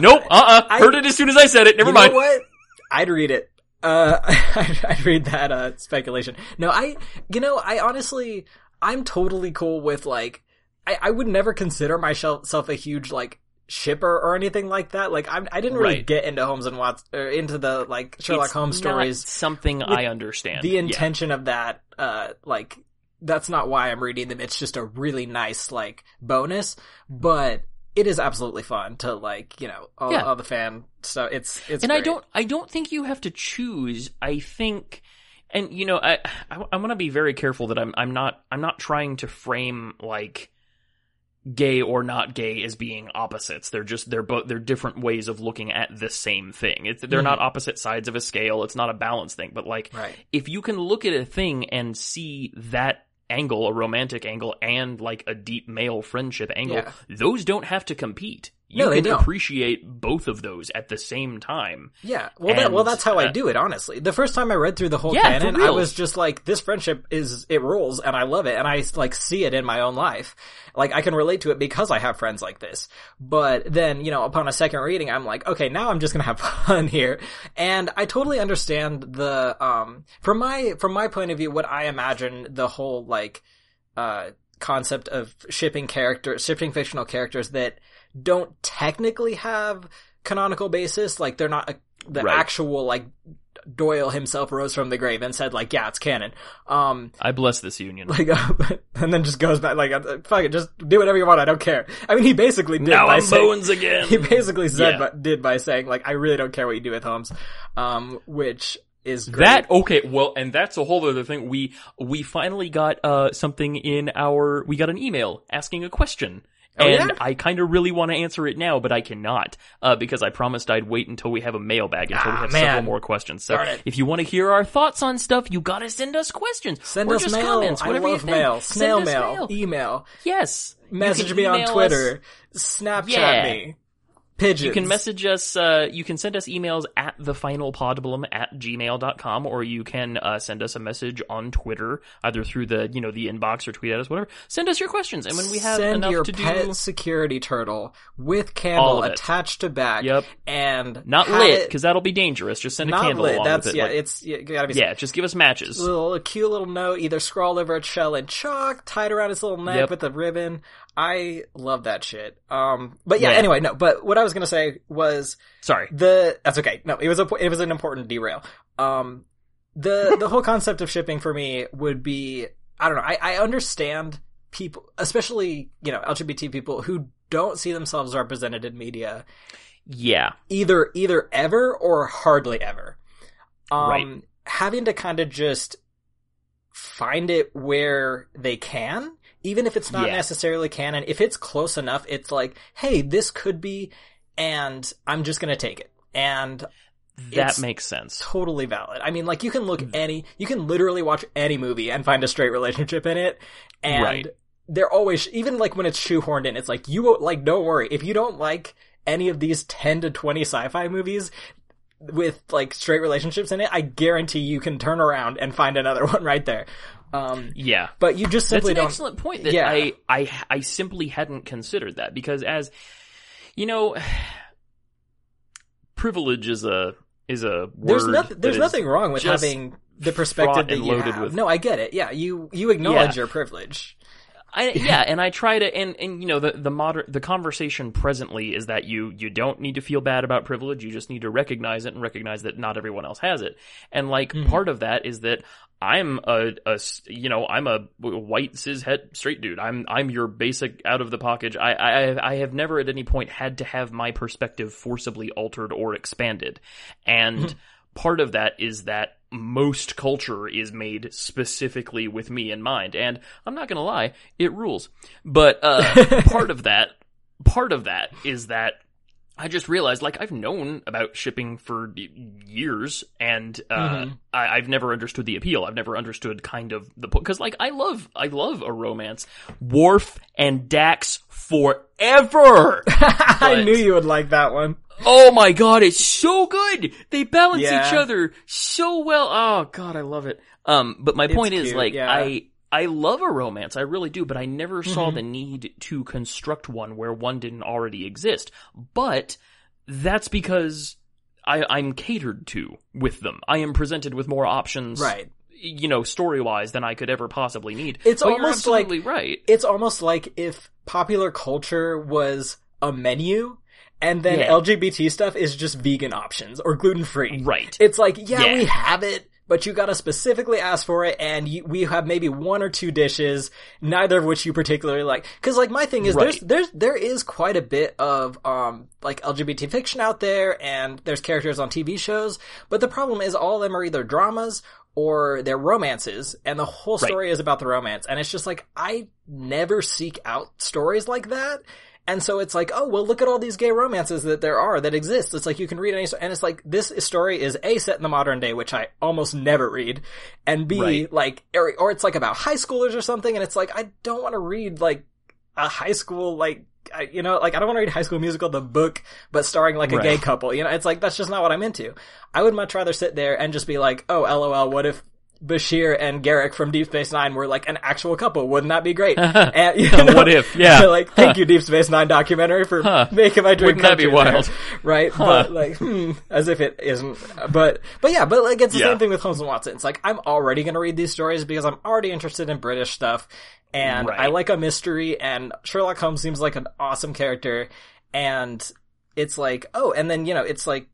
Nope, uh-uh. I- Heard it as soon as I said it. Never you mind. know what I'd read it Uh, I, I read that uh, speculation. No, I, you know, I honestly, I'm totally cool with like, I, I would never consider myself a huge like shipper or anything like that. Like, I'm, I didn't really Right. get into Holmes and Watson or into the like Sherlock It's Holmes not stories. something I understand. The Yeah. intention of that, uh, like, that's not why I'm reading them. It's just a really nice like bonus, but. It is absolutely fun to like, you know, all, Yeah. all the fan stuff. It's, it's, and I don't I don't think you have to choose. I think and you know I I, I want to be very careful that I'm I'm not I'm not trying to frame like gay or not gay as being opposites. They're just they're both they're different ways of looking at the same thing. It's they're not mm-hmm. opposite sides of a scale. It's not a balance thing, but like Right. if you can look at a thing and see that angle, a romantic angle and like a deep male friendship angle, Yeah. those don't have to compete. You No, they can don't. appreciate both of those at the same time. Yeah, well, that, well, that's how I uh, do it. Honestly, the first time I read through the whole Yeah, canon, I was just like, "This friendship is it rules," and I love it, and I like see it in my own life. Like I can relate to it because I have friends like this. But then, you know, upon a second reading, I'm like, okay, now I'm just gonna have fun here, and I totally understand the um from my from my point of view, what I imagine the whole like uh concept of shipping characters, shipping fictional characters that don't technically have canonical basis. Like they're not a, the Right. actual like Doyle himself rose from the grave and said like, yeah, it's canon. Um, I bless this union. like, and then just goes back like, uh, fuck it, just do whatever you want. I don't care. I mean, he basically did now by I'm saying, Bones again. he basically said, Yeah. but did by saying like, I really don't care what you do with Holmes. Um, which is great. That okay, well, and that's a whole other thing. We we finally got uh something in our we got an email asking a question. Oh, and yeah? I kind of really want to answer it now, but I cannot uh, because I promised I'd wait until we have a mailbag until Ah, we have man. several more questions. So if you want to hear our thoughts on stuff, you gotta send us questions. Send or us just mail. comments, I whatever love you think. mail. Snail us mail. Email. Yes. Message me on email us. Twitter. Snapchat Yeah. me. Pigeons. You can message us, uh, you can send us emails at thefinalpodblum at gmail.com, or you can, uh, send us a message on Twitter, either through the, you know, the inbox or tweet at us, whatever. Send us your questions, and when we have Send enough your to pet do, security turtle with candle attached to back. Yep. And not lit, because that'll be dangerous. Just send a not candle lit. along That's with it. yeah. like- it's you gotta be yeah, just give us matches. little a cute little note, either scrawled over a shell in chalk, tied around his little neck Yep. with a ribbon. I love that shit. Um, but yeah, Yeah. Anyway, no. But what I was gonna say was Sorry. the that's okay. No, it was a it was an important derail. Um, the the whole concept of shipping for me would be I don't know. I I understand people, especially you know LGBT people who don't see themselves represented in media Yeah. either either ever or hardly ever. Um, Right. Having to kind of just find it where they can, even if it's not Yeah. necessarily canon. If it's close enough, it's like, hey, this could be, and I'm just gonna take it. And That makes sense. totally valid. I mean, like you can look Mm. any, you can literally watch any movie and find a straight relationship in it, and Right. they're always even like when it's shoehorned in. It's like you like don't worry if you don't like any of these ten to twenty sci-fi movies with like straight relationships in it. I guarantee you can turn around and find another one right there. Um, Yeah. but you just That's simply an don't. excellent point that Yeah. I, I, I simply hadn't considered that because as, you know, privilege is a, is a word. There's nothing. There's nothing wrong with having the perspective that you loaded have. with- No, I get it. Yeah, you you acknowledge Yeah. your privilege. I, yeah, and I try to, and, and you know, the the modern the conversation presently is that you you don't need to feel bad about privilege. You just need to recognize it and recognize that not everyone else has it. And like Mhm. part of that is that I'm a, a you know I'm a white cis het straight dude. I'm I'm your basic out of the pocket. I I I have never at any point had to have my perspective forcibly altered or expanded, and part of that is that most culture is made specifically with me in mind and i'm not gonna lie it rules but uh part of that part of that is that I just realized, like, I've known about shipping for years, and uh, Mhm. I, I've never understood the appeal. I've never understood kind of the because, like, I love, I love a romance. Worf and Dax forever. I knew you would like that one. Oh my god, it's so good. They balance Yeah. each other so well. Oh god, I love it. Um, but my It's point is, cute, like, yeah. I I love a romance, I really do, but I never saw Mhm. the need to construct one where one didn't already exist. But that's because I, I'm catered to with them. I am presented with more options, Right. You know, story wise than I could ever possibly need. It's But almost like- right. It's almost like if popular culture was a menu and then Yeah. LGBT stuff is just vegan options or gluten free. Right. It's like, yeah, Yeah. we have it, but you gotta specifically ask for it and you, we have maybe one or two dishes, neither of which you particularly like. Cause like my thing is Right. there's, there's, there is quite a bit of, um, like LGBT fiction out there and there's characters on TV shows, but the problem is all of them are either dramas or they're romances and the whole Right. story is about the romance. And it's just like, I never seek out stories like that. And so it's like, oh, well, look at all these gay romances that there are, that exist. It's like you can read any, and it's like, this story is A, set in the modern day, which I almost never read, and B, Right. like, or, or it's like about high schoolers or something, and it's like, I don't want to read, like, a high school, like, I, you know, like, I don't want to read High School Musical, the book, but starring like a Right. gay couple, you know, it's like, that's just not what I'm into. I would much rather sit there and just be like, oh, lol, what if Bashir and Garak from Deep Space Nine were like an actual couple? Wouldn't that be great? and, you know, What if? Yeah. like, thank you, Deep Space Nine documentary for Huh. making my dream Wouldn't that be wild? there. right? But like, hmm, as if it isn't. But but yeah, but like it's the Yeah. same thing with Holmes and Watson. It's like I'm already going to read these stories because I'm already interested in British stuff, and Right. I like a mystery, and Sherlock Holmes seems like an awesome character, and it's like oh, and then you know it's like.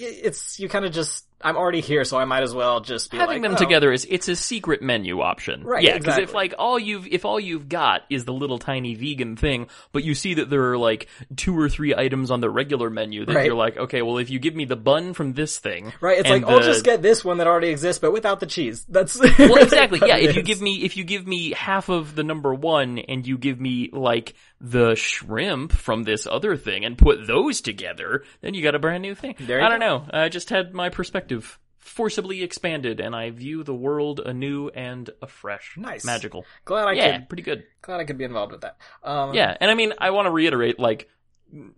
It's you kind of just I'm already here, so I might as well just be Having like, them oh. together is it's a secret menu option. Right, Yeah, because if like all you've if all you've got is the little tiny vegan thing, but you see that there are like two or three items on the regular menu that Right. you're like, okay, well if you give me the bun from this thing, Right, it's like I'll just get this one that already exists, but without the cheese. That's Well, exactly. Yeah, if you give me if you give me half of the number one and you give me like the shrimp from this other thing and put those together, then you got a brand new thing. I don't go. know. I just had my perspective forcibly expanded and I view the world anew and afresh. Nice. Magical. glad I yeah, could pretty good. glad I could be involved with that. Um, Yeah, and I mean, I want to reiterate, like,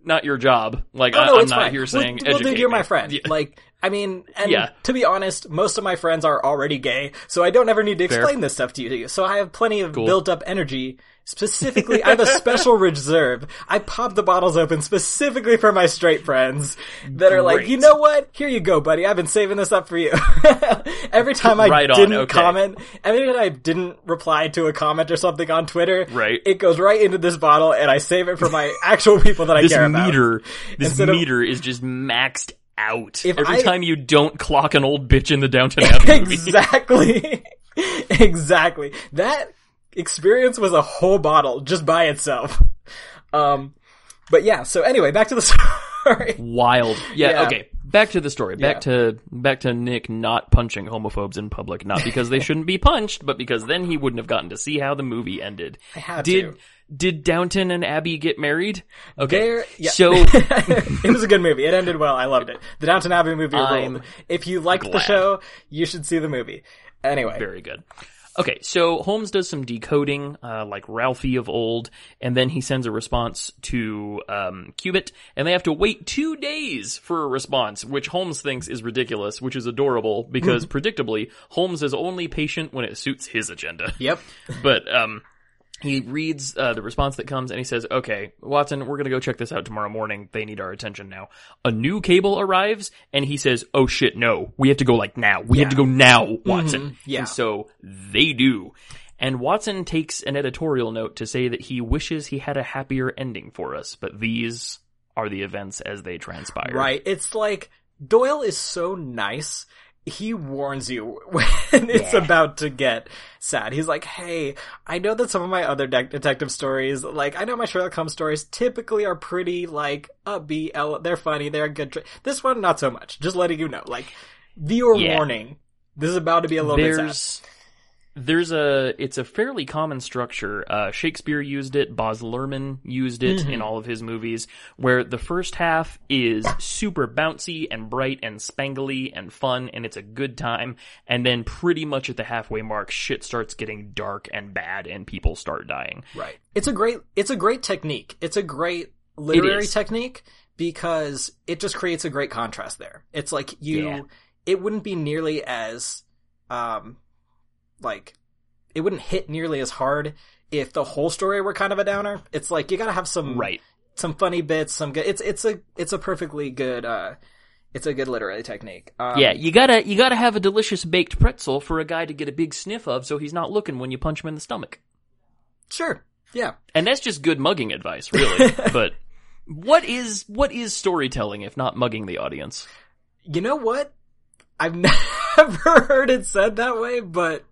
not your job. Like, Oh, I, no, I'm not fine. here Well, saying, well, dude, you're me. my friend. Yeah. Like, I mean, and Yeah. to be honest, most of my friends are already gay, so I don't ever need to Fair. explain this stuff to you. So I have plenty of Cool. built up energy. Specifically, I have a special reserve. I pop the bottles open specifically for my straight friends that are like, you know what? Here you go, buddy. I've been saving this up for you. every time I Right didn't okay. comment, every time I didn't reply to a comment or something on Twitter, Right. it goes right into this bottle, and I save it for my actual people that I care about. This meter, this Instead of- meter is just maxed out. If Every I- time you don't clock an old bitch in the Downton Abbey exactly. exactly. That experience was a whole bottle just by itself. Um, but yeah, so anyway, back to the story. Wild. Yeah, Yeah. okay. Back to the story. Back Yeah. to back to Nick not punching homophobes in public, not because they shouldn't be punched, but because then he wouldn't have gotten to see how the movie ended. I had did to. did Downton and Abby get married? Okay. Yeah. So it was a good movie. It ended well. I loved it. The Downton Abbey movie. If you liked the show, you should see the movie. Anyway, Very good. Okay, so Holmes does some decoding, uh, like Ralphie of old, and then he sends a response to um, Cubitt, and they have to wait two days for a response, which Holmes thinks is ridiculous, which is adorable because, predictably, Holmes is only patient when it suits his agenda. yep. But um, he reads uh, the response that comes and he says, "Okay, Watson, we're gonna go check this out tomorrow morning. They need our attention now." A new cable arrives, and he says, "Oh shit, no, we have to go like now. We have to go now, Watson." yeah. And so they do. And Watson takes an editorial note to say that he wishes he had a happier ending for us, but these are the events as they transpire. Right. It's like Doyle is so nice. He warns you when it's about to get sad. He's like, "Hey, I know that some of my other de- detective stories, like I know my Sherlock Holmes stories, typically are pretty like upbeat. ele- They're funny. They're good. This one, not so much. Just letting you know, like viewer Yeah. warning. This is about to be a little bit sad. There's a it's a fairly common structure. Uh, Shakespeare used it. Baz Luhrmann used it Mm-hmm. in all of his movies, where the first half is super bouncy and bright and spangly and fun, and it's a good time. And then pretty much at the halfway mark, shit starts getting dark and bad, and people start dying. Right. It's a great it's a great technique. It's a great literary technique because it just creates a great contrast there. It's like you Yeah. it wouldn't be nearly as um like it wouldn't hit nearly as hard if the whole story were kind of a downer. It's like you got to have some Right. some funny bits, some good it's it's a it's a perfectly good uh it's a good literary technique. Um, yeah, you gotta you gotta have a delicious baked pretzel for a guy to get a big sniff of, so he's not looking when you punch him in the stomach. sure. Yeah. And that's just good mugging advice, really. but what is what is storytelling if not mugging the audience? You know what? I've never heard it said that way, but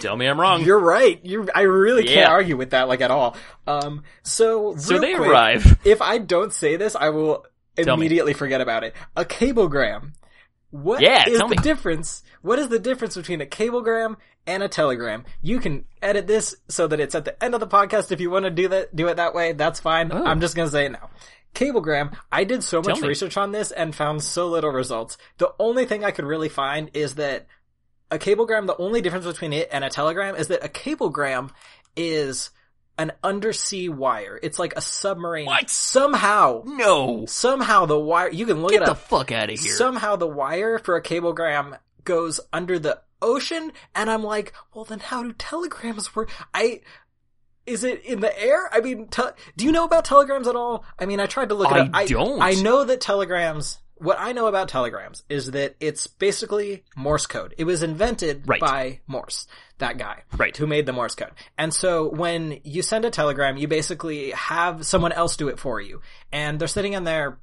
Tell me I'm wrong. you're right. You, I really can't Yeah. argue with that like at all. Um, so so they quick, arrive. If I don't say this, I will Tell me. immediately forget about it. A cablegram. What Yeah, is the me. difference? What is the difference between a cablegram and a telegram? You can edit this so that it's at the end of the podcast if you want to do that. Do it that way. That's fine. Oh. I'm just gonna say it now. Cablegram. I did so much me. research on this and found so little results. The only thing I could really find is that a cablegram. The only difference between it and a telegram is that a cablegram is an undersea wire. It's like a submarine. What? Somehow, No. somehow the wire. You can look Get it the fuck out of here. Somehow the wire for a cablegram goes under the ocean, and I'm like, well, then how do telegrams work? I. Is it in the air? I mean, te- do you know about telegrams at all? I mean, I tried to look it I up. I don't. I know that telegrams. What I know about telegrams is that it's basically Morse code. It was invented Right. by Morse, that guy, Right. who made the Morse code. And so when you send a telegram, you basically have someone else do it for you, and they're sitting in their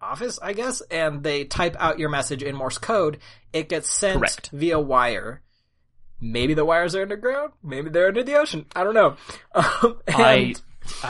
office, I guess, and they type out your message in Morse code. It gets sent Correct. via wire. Maybe the wires are underground. Maybe they're under the ocean. I don't know. Um, and- I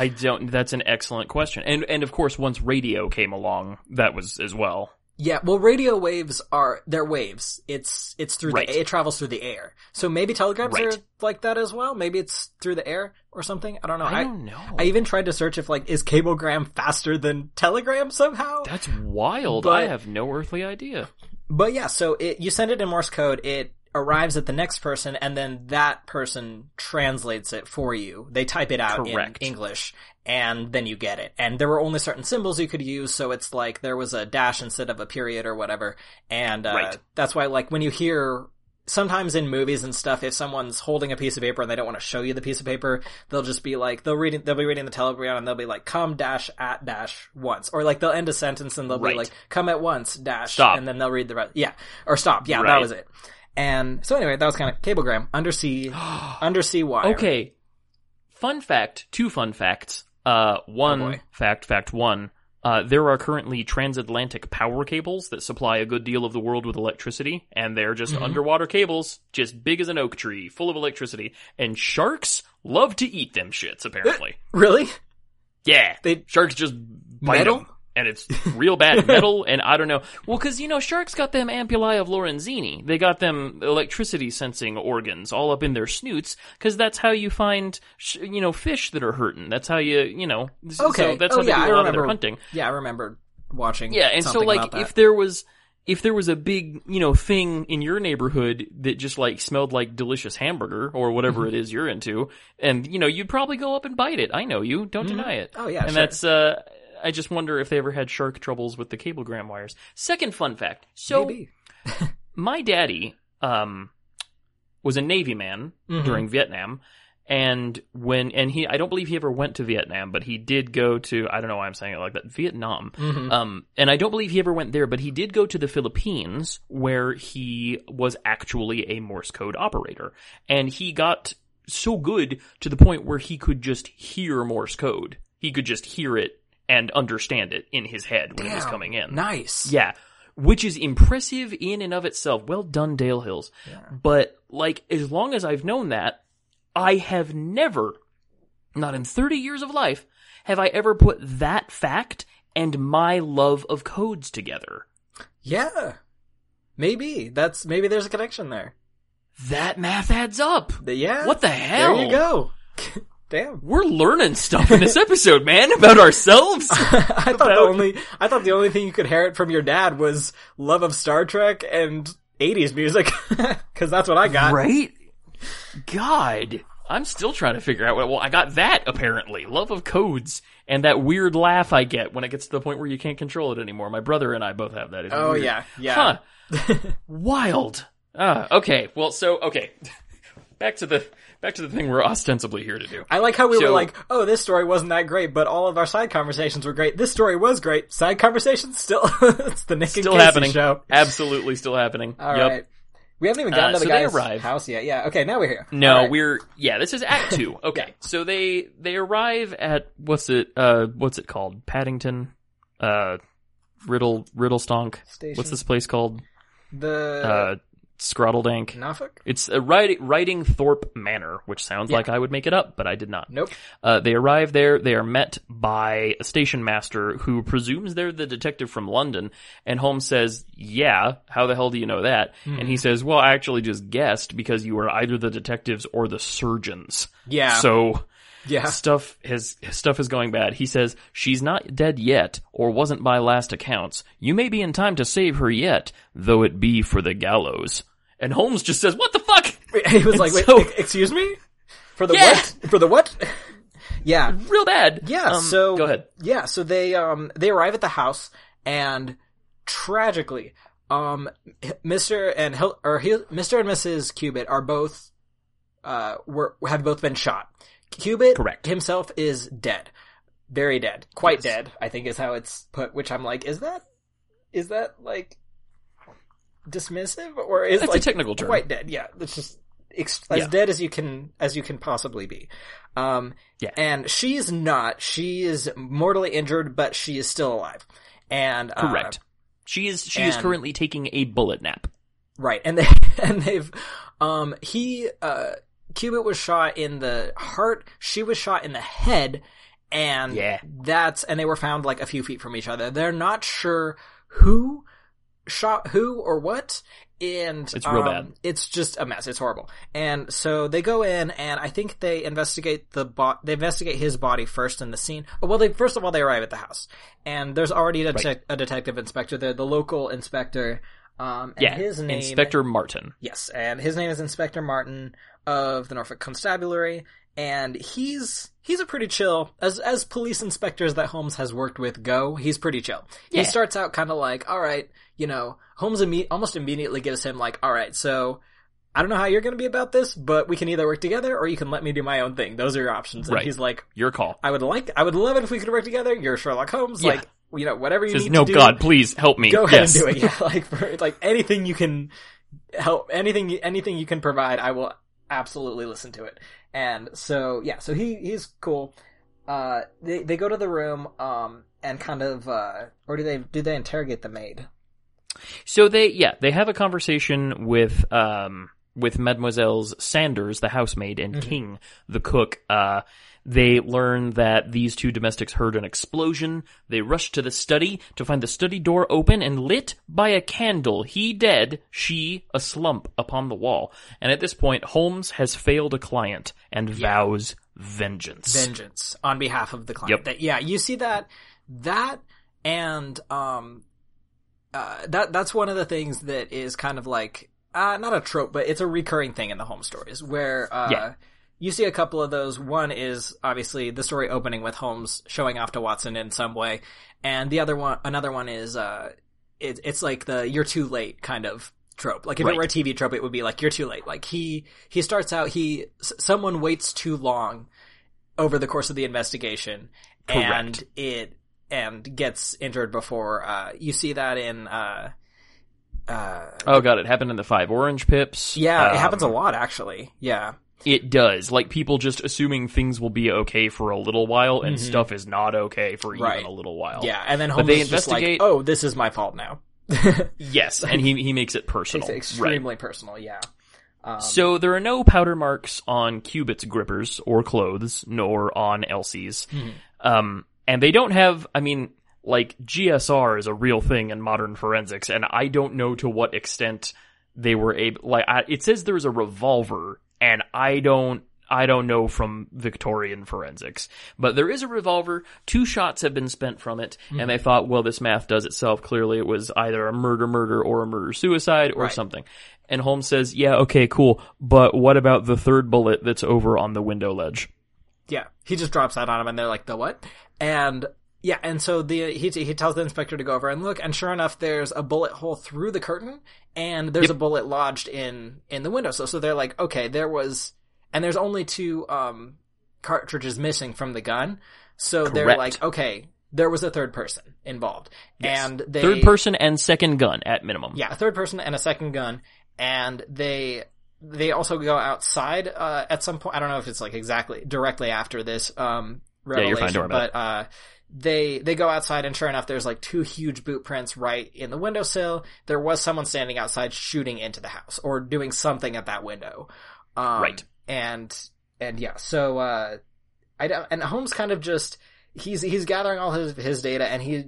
don't. That's an excellent question. And and of course, once radio came along, that was as well. Yeah, well, radio waves are they're waves. It's it's through Right. the it travels through the air. So maybe telegrams Right. are like that as well. Maybe it's through the air or something. I don't know. I don't know. I even tried to search if like is cablegram faster than telegram somehow. That's wild. But- I have no earthly idea. But yeah, so it you send it in Morse code. It arrives at the next person, and then that person translates it for you. They type it out Correct. in English, and then you get it. And there were only certain symbols you could use, so it's like there was a dash instead of a period or whatever. And uh, Right. that's why, like, when you hear sometimes in movies and stuff, if someone's holding a piece of paper and they don't want to show you the piece of paper, they'll just be like, they'll read, they'll be reading the telegram and they'll be like, come dash at dash once, or like they'll end a sentence and they'll Right. be like, come at once dash, Stop. and then they'll read the rest. Yeah, or stop. Yeah, that was it. And so anyway, that was kind of cablegram, undersea, undersea wire. Okay. Fun fact, two fun facts. Uh, one Oh, fact, fact one. Uh, there are currently transatlantic power cables that supply a good deal of the world with electricity, and they're just Mm-hmm. underwater cables, just big as an oak tree, full of electricity. And sharks love to eat them shits, apparently. Really? yeah, They- sharks just bite Metal? 'em, and it's real bad metal. And I don't know. Well, because you know, sharks got them ampullae of Lorenzini. They got them electricity sensing organs all up in their snoots. Because that's how you find, sh- you know, fish that are hurting. That's how you, you know. Okay. So that's oh how they yeah, do I a lot of their remember hunting. Yeah, I remember watching. Yeah, and so like if there was if there was a big, you know, thing in your neighborhood that just like smelled like delicious hamburger or whatever Mm-hmm. it is you're into, and you know, you'd probably go up and bite it. I know you. Don't deny it. Oh, yeah, And sure. that's uh I just wonder if they ever had shark troubles with the cablegram wires. Second fun fact. So my daddy um was a navy man Mhm. during Vietnam and when and he I don't believe he ever went to Vietnam but he did go to I don't know why I'm saying it like that Vietnam Mhm. um and I don't believe he ever went there but he did go to the Philippines where he was actually a Morse code operator and he got so good to the point where he could just hear Morse code he could just hear it and understand it in his head when it was coming in Nice. yeah. Which is impressive in and of itself. Well done, Dale Hills. But, like, as long as I've known that, I have never, not in 30 years of life, have I ever put that fact and my love of codes together. Yeah. Maybe that's maybe there's a connection there. That math adds up. Yeah. What the hell? There you go. Damn. We're learning stuff in this episode, man, about ourselves. I thought the only I thought the only thing you could inherit from your dad was love of Star Trek and 80s music cuz that's what I got. Right? God. I'm still trying to figure out what, well, I got that apparently. Love of codes and that weird laugh I get when it gets to the point where you can't control it anymore. My brother and I both have that. Oh weird. yeah. Yeah. Huh. Wild. Ah, okay. Well, so, okay. back to the back to the thing we're ostensibly here to do. I like how we were like, oh, this story wasn't that great, but all of our side conversations were great. This story was great. Side conversations still, it's the Nick Still and Casey happening. show. Absolutely still happening. All yep. right. We haven't even gotten Uh, to the so guy's arrive. house yet. Yeah. Okay. Now we're here. No, right. we're yeah. This is Act Two. Okay, so they they arrive at what's it uh what's it called Paddington, uh Riddle Riddlestonk. Station. What's this place called? the Uh, Scrottledank. Norfolk. It's a Riding, Thorpe Manor, which sounds Yeah. like I would make it up, but I did not. Nope. Uh, they arrive there. They are met by a station master who presumes they're the detective from London. And Holmes says, "Yeah, how the hell do you know that?" And he says, "Well, I actually just guessed because you were either the detectives or the surgeons." Yeah. So yeah. stuff has stuff is going bad. He says she's not dead yet, or wasn't by last accounts. You may be in time to save her yet, though it be for the gallows. And Holmes just says, "What the fuck?" He was like, wait, so- excuse me? For the Yeah. what? For the what? yeah. Real bad. Yeah, Um, so go ahead. Yeah, so they um they arrive at the house and tragically, um Mr. and Hil- or Hil- Mr. and Mrs. Cubitt are both uh were have both been shot. Cubitt Correct. himself is dead. Very dead. Quite Yes. dead, I think is how it's put, which I'm like, is that is that like dismissive or is That's a technical term. quite dead? Yeah, it's just ex- as Yeah. dead as you can as you can possibly be. Um, Yeah. and she's not. She is mortally injured, but she is still alive. And uh, Correct. She is she is currently taking a bullet nap. right, and they and they've um he uh Cubitt was shot in the heart. She was shot in the head, and Yeah. that's and they were found like a few feet from each other. They're not sure who shot who or what. And It's real um, bad. It's just a mess. It's horrible. And so they go in, and I think they investigate the bot. They investigate his body first in the scene. Oh, Well, they first of all they arrive at the house, and there's already a, detec- a detective inspector there, the local inspector. Um, and Yeah. his name Inspector Martin. Yes, and his name is Inspector Martin of the Norfolk Constabulary, and he's he's a pretty chill as as police inspectors that Holmes has worked with go. He's pretty chill. Yeah. He starts out kind of like, all right, you know, Holmes imme- almost immediately gives him like, all right, so. I don't know how you're going to be about this, but we can either work together or you can let me do my own thing. Those are your options. And Right. he's like, Your call. I would like, I would love it if we could work together. You're Sherlock Holmes. Yeah. Like, you know, whatever you Says, need no, to do God, please help me. go ahead yes. and do it. Yeah, like for, like anything you can help, anything anything you can provide, I will absolutely listen to it. And so yeah, so he he's cool. Uh, they they go to the room um and kind of uh or do they do they interrogate the maid? So they, yeah, they have a conversation with, um, with Mademoiselles Sanders, the housemaid, and Mm-hmm. King, the cook. Uh, they learn that these two domestics heard an explosion. They rush to the study to find the study door open and lit by a candle. He dead, she a slump upon the wall. And at this point, Holmes has failed a client and vows vengeance. vengeance on behalf of the client. Yep. That, yeah, you see that that and um uh that that's one of the things that is kind of like uh not a trope, but it's a recurring thing in the home stories where uh Yeah. You see a couple of those. One is obviously the story opening with Holmes showing off to Watson in some way, and the other one, another one is uh, it, it's like the "you're too late" kind of trope. Like if Right. it were a TV trope, it would be like "you're too late." Like he he starts out he s- someone waits too long over the course of the investigation, and it and gets injured before. Uh, you see that in uh, uh, Oh god, it happened in the Five Orange Pips. yeah, it happens a Um, lot actually. Yeah. It does. Like people just assuming things will be okay for a little while and stuff is not okay for Mm-hmm. Right. even a little while. Yeah, and then But they is just like, investigate- "Oh, this is my fault now." Yes, and he he makes it personal. It's right. extremely personal. Yeah. Um, So there are no powder marks on Cubitt's grippers or clothes, nor on Elsie's. Hmm. Um, and they don't have, I mean, like GSR is a real thing in modern forensics, and I don't know to what extent they were able. Like, I, it says there's a revolver, and I don't. I don't know from Victorian forensics, but there is a revolver. Two shots have been spent from it, Hmm. and they thought, well, this math does itself. Clearly, it was either a murder, murder, or a murder suicide, or Right. something. And Holmes says, yeah, okay, cool, but what about the third bullet that's over on the window ledge? yeah, he just drops that on him, and they're like, "The what?" And Yeah, and so the he he tells the inspector to go over and look, and sure enough, there's a bullet hole through the curtain, and there's Yep. a bullet lodged in in the window. So so they're like, okay, there was, and there's only two um cartridges missing from the gun. So they're like, okay, there was a third person involved, Yes. and they Third person and second gun at minimum. yeah, a third person and a second gun, and they they also go outside uh, at some point. I don't know if it's like exactly directly after this um, Yeah, you're revelation, fine, don't worry about but uh, they they go outside, and sure enough, there's like two huge boot prints right in the windowsill. There was someone standing outside shooting into the house or doing something at that window, um, Right. And and yeah, so uh, I don't, and Holmes kind of just he's he's gathering all his his data, and he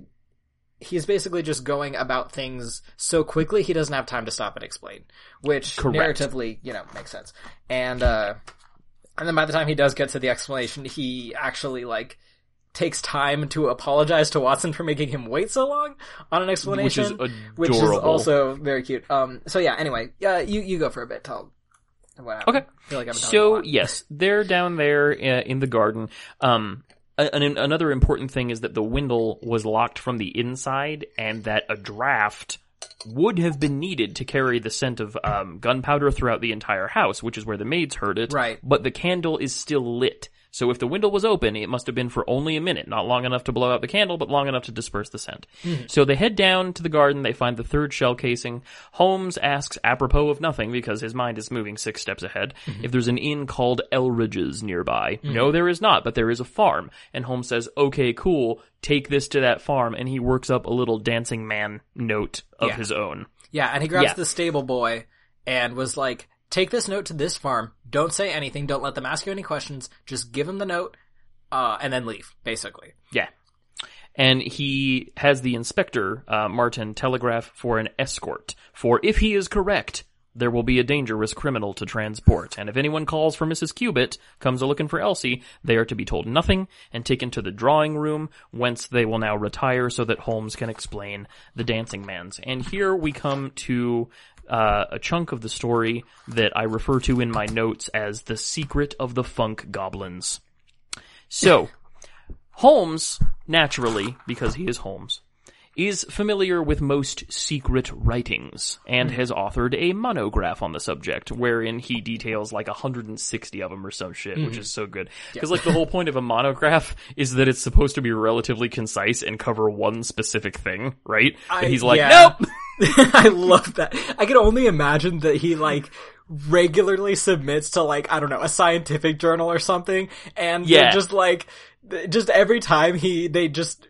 he's basically just going about things so quickly he doesn't have time to stop and explain, which Correct. narratively, you know, makes sense. And uh and then by the time he does get to the explanation, he actually like takes time to apologize to Watson for making him wait so long on an Which explanation, is adorable. which is also very cute. Um so yeah, anyway, yeah, you you go for a bit, tell what happened. Okay. I feel like I've been talking a So yes, they're down there uh, in the garden. Um, a- an, another important thing is that the window was locked from the inside, and that a draft would have been needed to carry the scent of um, gunpowder throughout the entire house, which is where the maids heard it. Right. But the candle is still lit. So if the window was open, it must have been for only a minute, not long enough to blow out the candle, but long enough to disperse the scent. Mm-hmm. So they head down to the garden, they find the third shell casing. Holmes asks apropos of nothing because his mind is moving six steps ahead mm-hmm. if there's an inn called Elrige's nearby. Mm-hmm. No, there is not, but there is a farm. And Holmes says, okay, cool, take this to that farm, and he works up a little dancing man note of Yeah. his own. Yeah, and he grabs Yeah. the stable boy and was like, "Take this note to this farm. Don't say anything. Don't let them ask you any questions. Just give them the note, uh, and then leave." Basically. Yeah. And he has the inspector, uh, Martin, telegraph for an escort. For if he is correct, there will be a dangerous criminal to transport. And if anyone calls for Mrs. Cubitt, comes a looking for Elsie, they are to be told nothing and taken to the drawing room, whence they will now retire so that Holmes can explain the dancing man's. And here we come to uh, a chunk of the story that I refer to in my notes as the secret of the funk goblins. So, Holmes, naturally, because he is Holmes, is familiar with most secret writings and hmm. has authored a monograph on the subject wherein he details like 160 of them or some shit, which hmm. is so good. Because like the whole point of a monograph is that it's supposed to be relatively concise and cover one specific thing, right? I- and he's like, yeah. nope! I love that. I can only imagine that he like regularly submits to like I don't know a scientific journal or something, and they're Yeah. just like. Just every time he, they just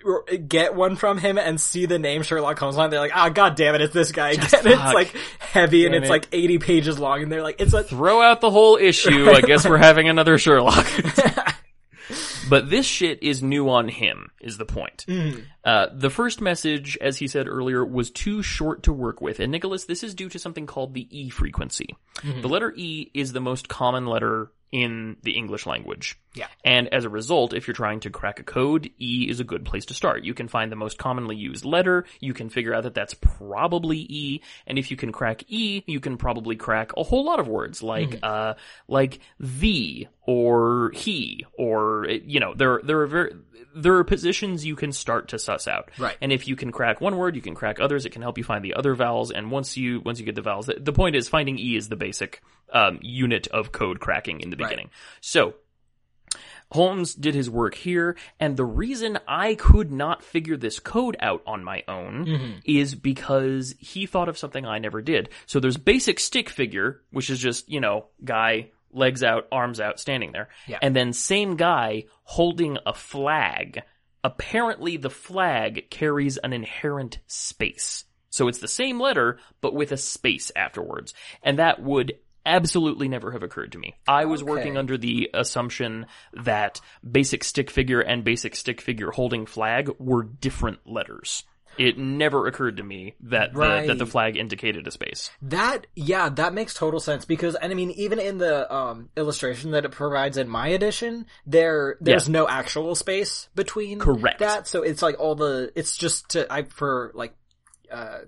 get one from him and see the name Sherlock Holmes on, they're like, ah, god damn it, it's this guy again. It's fuck. like heavy and it's it. like 80 pages long and they're like, it's a, Throw out the whole issue. I guess we're having another Sherlock. but this shit is new on him, is the point. Uh, the first message, as he said earlier, was too short to work with. And Nicholas, this is due to something called the E frequency. The letter E is the most common letter in the English language. Yeah. And as a result, if you're trying to crack a code, E is a good place to start. You can find the most commonly used letter, you can figure out that that's probably E, and if you can crack E, you can probably crack a whole lot of words like, uh, like the, or he, or, you know, there, there are very, there are positions you can start to suss out. Right. And if you can crack one word, you can crack others. It can help you find the other vowels. And once you once you get the vowels, the, the point is finding E is the basic um, unit of code cracking in the Right. beginning. So Holmes did his work here, and the reason I could not figure this code out on my own Mm-hmm. is because he thought of something I never did. So there's basic stick figure, which is just, you know, guy, legs out, arms out, standing there. Yeah. And then same guy holding a flag. Apparently the flag carries an inherent space. So it's the same letter, but with a space afterwards. And that would absolutely never have occurred to me. I was working under the assumption that basic stick figure and basic stick figure holding flag were different letters. It never occurred to me that the, that the flag indicated a space. That yeah, that makes total sense because and I mean even in the um illustration that it provides in my edition, there there's no actual space between Correct. that. So it's like all the it's just to I for like uh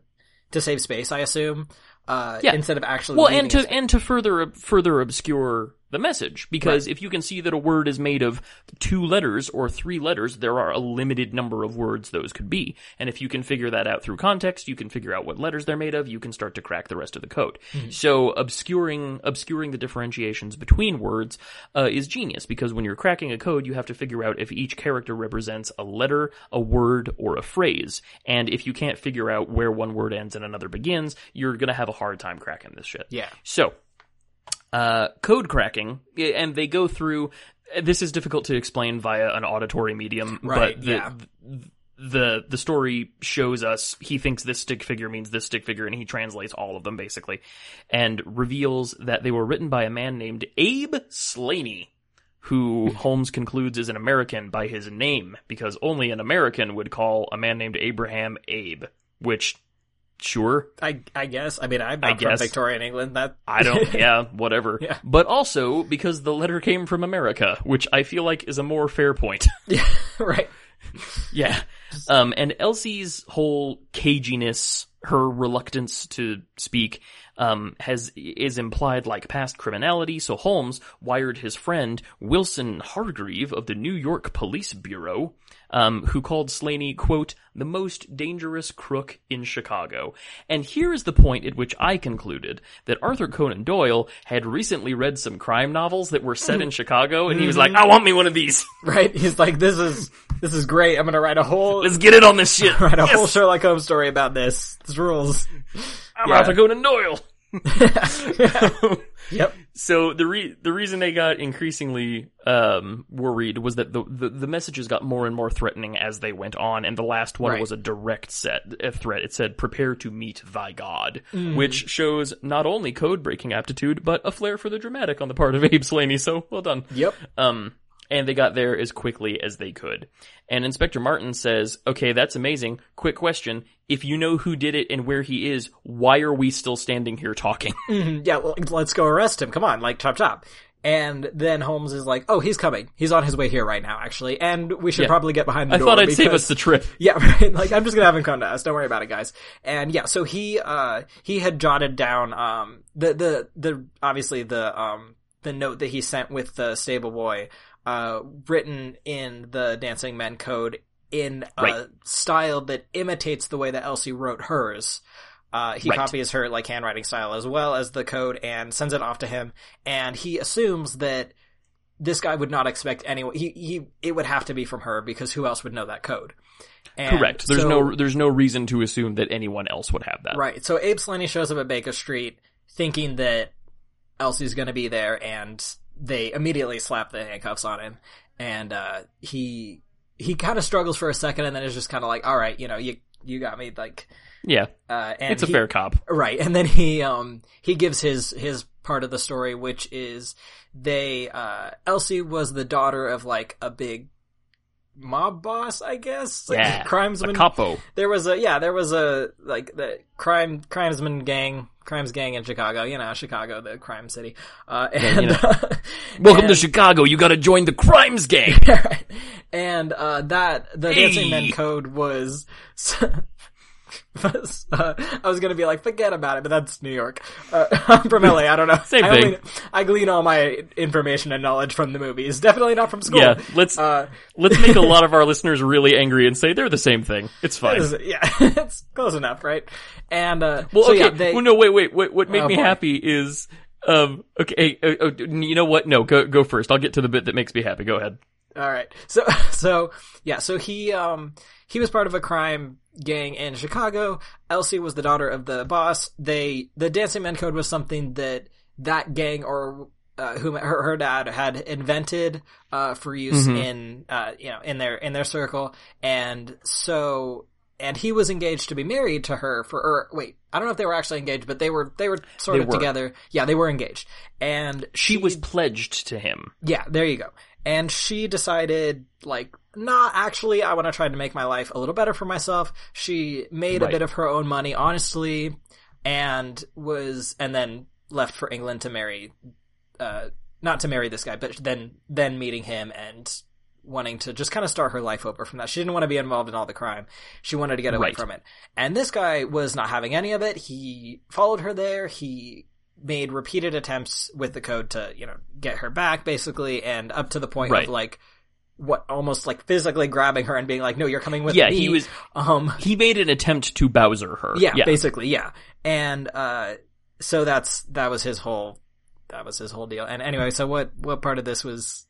to save space, I assume. Uh Yeah. instead of actually Well, and to and to further further obscure the message. Because if you can see that a word is made of two letters or three letters, there are a limited number of words those could be. And if you can figure that out through context, you can figure out what letters they're made of, you can start to crack the rest of the code. So obscuring, obscuring the differentiations between words, uh, is genius because when you're cracking a code, you have to figure out if each character represents a letter, a word, or a phrase. And if you can't figure out where one word ends and another begins, you're gonna have a hard time cracking this shit. Yeah. So, uh, code cracking, and they go through. This is difficult to explain via an auditory medium, Right, but the, yeah. the the story shows us he thinks this stick figure means this stick figure, and he translates all of them basically, and reveals that they were written by a man named Abe Slaney. Who Holmes concludes is an American by his name, because only an American would call a man named Abraham Abe. Which, sure, I I guess. I mean, I'm not I from guess. Victorian England. That I don't, yeah, whatever. Yeah. But also because the letter came from America, which I feel like is a more fair point. yeah, right. yeah. Um, and Elsie's whole caginess, her reluctance to speak, um, has, is implied like past criminality, so Holmes wired his friend Wilson Hargreave of the New York Police Bureau, um, who called Slaney, quote, the most dangerous crook in Chicago. And here is the point at which I concluded that Arthur Conan Doyle had recently read some crime novels that were set in Chicago, and he was like, I want me one of these. Right. He's like, this is this is great. I'm gonna write a whole Let's get it on this shit. write a Yes! whole Sherlock Holmes story about this. This rules. I'm Yeah. Arthur Conan Doyle. Yep. So the re- the reason they got increasingly um, worried was that the, the the messages got more and more threatening as they went on, and the last one Right. was a direct set a threat. It said, "Prepare to meet thy God," Mm. which shows not only code breaking aptitude but a flair for the dramatic on the part of Abe Slaney. So well done. Yep. Um, and they got there as quickly as they could. And Inspector Martin says, okay, that's amazing. Quick question. If you know who did it and where he is, why are we still standing here talking? Mhm. Yeah. Well, let's go arrest him. Come on, like chop chop. And then Holmes is like, "Oh, he's coming. He's on his way here right now, actually. And we should Yeah. probably get behind the I door." I thought I'd save us the trip. Yeah, right. Like I'm just gonna have him come to us. Don't worry about it, guys. And yeah, so he uh he had jotted down um the the the obviously the um the note that he sent with the stable boy uh written in the Dancing Men code in a Right. style that imitates the way that Elsie wrote hers. Uh, he Right. copies her like handwriting style as well as the code and sends it off to him. And he assumes that this guy would not expect anyone. He he it would have to be from her because who else would know that code? And Correct. There's so- no there's no reason to assume that anyone else would have that. right. So Abe Slaney shows up at Baker Street thinking that Elsie's going to be there, and they immediately slap the handcuffs on him, and uh, he he kind of struggles for a second, and then is just kind of like, "All right, you know, you you got me." Like, Yeah. uh, and It's a he- fair cop. Right, and then he um he gives his his part of the story, which is they uh Elsie was the daughter of like a big mob boss, I guess, like Yeah. A crimesman. capo. There was a yeah, there was a like the crime crimesman gang, crimes gang in Chicago. You know, Chicago, the crime city. Uh, and you know. Welcome to Chicago. You gotta join the crimes gang. And uh, that the Dancing Men code was. uh, I was gonna be like, forget about it, but that's New York. Uh, I'm from LA. I don't know. Same I thing. Only, I glean all my information and knowledge from the movies. Definitely not from school. yeah. Let's Uh, let's make a lot of our listeners really angry and say they're the same thing. It's fine. is- yeah, it's close enough, right? And uh, Well, so okay. yeah, they, well, no, wait, wait. What, what made Oh, me boy. happy is, um, okay. Uh, uh, you know what? No, go go first. I'll get to the bit that makes me happy. Go ahead. All right. So so yeah, so he um he was part of a crime gang in Chicago. Elsie was the daughter of the boss. They the Dancing Men code was something that that gang or uh, whom her, her dad had invented uh, for use Mhm. in uh, you know in their in their circle, and so and he was engaged to be married to her for or wait I don't know if they were actually engaged, but they were they were sort They of were. together. Yeah, they were engaged, and She was pledged to him. yeah, there you go. And she decided, like, nah, actually, I want to try to make my life a little better for myself. She made a bit of her own money, honestly, and was, and then left for England to marry, uh, not to marry this guy, but then, then meeting him and wanting to just kind of start her life over from that. She didn't want to be involved in all the crime. She wanted to get away Right. from it. And this guy was not having any of it. He followed her there. He made repeated attempts with the code to, you know, get her back basically and up to the point Right. of like what almost like physically grabbing her and being like, "No, you're coming with Yeah, me." he was- um He made an attempt to Bowser her. yeah, yeah. basically, yeah. And uh so that's that was his whole that was his whole deal. And anyway, so what what part of this was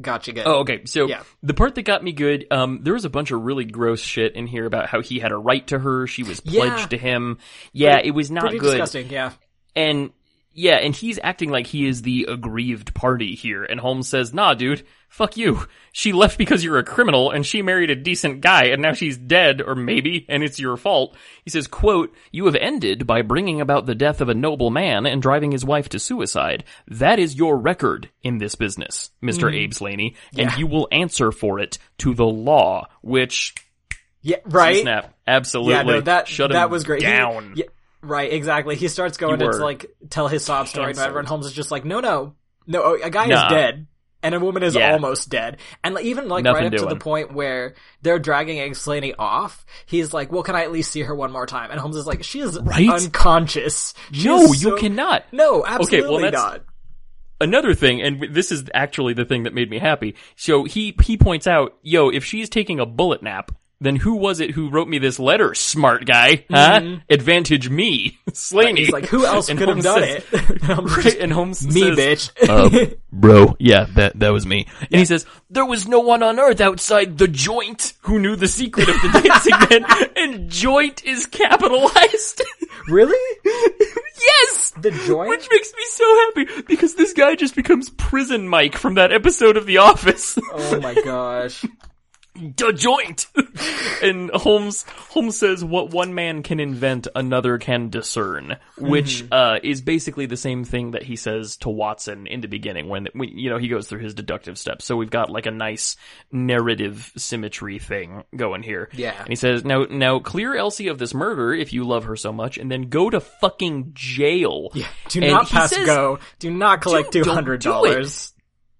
got you good? Oh, okay. So Yeah. the part that got me good, um, there was a bunch of really gross shit in here about how he had a right to her. She was Yeah. pledged to him. Yeah, Pretty- it was not good. disgusting, yeah. And yeah, and he's acting like he is the aggrieved party here. And Holmes says, nah, dude, fuck you. She left because you're a criminal and she married a decent guy and now she's dead, or maybe, and it's your fault. He says, quote, you have ended by bringing about the death of a noble man and driving his wife to suicide. That is your record in this business, Mr. Mm-hmm. Abe Slaney, and Yeah. you will answer for it to the law, which, Yeah, right? snap, absolutely, Yeah, no, that shut that him was great. He- down. yeah, right, exactly. He starts going to like tell his sob story, and canceled. everyone Holmes is just like, "No, no, no. A guy Nah. is dead, and a woman is Yeah. almost dead." And like, even like Nothing right up to the point where they're dragging Egg Slaney off, he's like, "Well, can I at least see her one more time?" And Holmes is like, "She is Right? unconscious. She No, is you cannot. No, absolutely okay, that's- not." another thing, and this is actually the thing that made me happy. So he he points out, yo, if she's taking a bullet nap, then who was it who wrote me this letter, smart guy? Huh? Advantage me, Slaney. He's like, "Who else And could have done says- it?" And Holmes Right, and Holmes me, says, bitch. uh, bro, yeah, that that was me. And he says, there was no one on earth outside the joint who knew the secret of the dancing man, and joint is capitalized. really? yes! The joint? Which makes me so happy because this guy just becomes prison Mike from that episode of The Office. Oh my gosh. The joint. and Holmes Holmes says what one man can invent another can discern, which Mm-hmm. uh is basically the same thing that he says to Watson in the beginning when, when you know he goes through his deductive steps. So we've got like a nice narrative symmetry thing going here. Yeah. And he says, "Now now clear Elsie of this murder if you love her so much and then go to fucking jail." Yeah. Do And not pass says- go. Do not collect two hundred do dollars.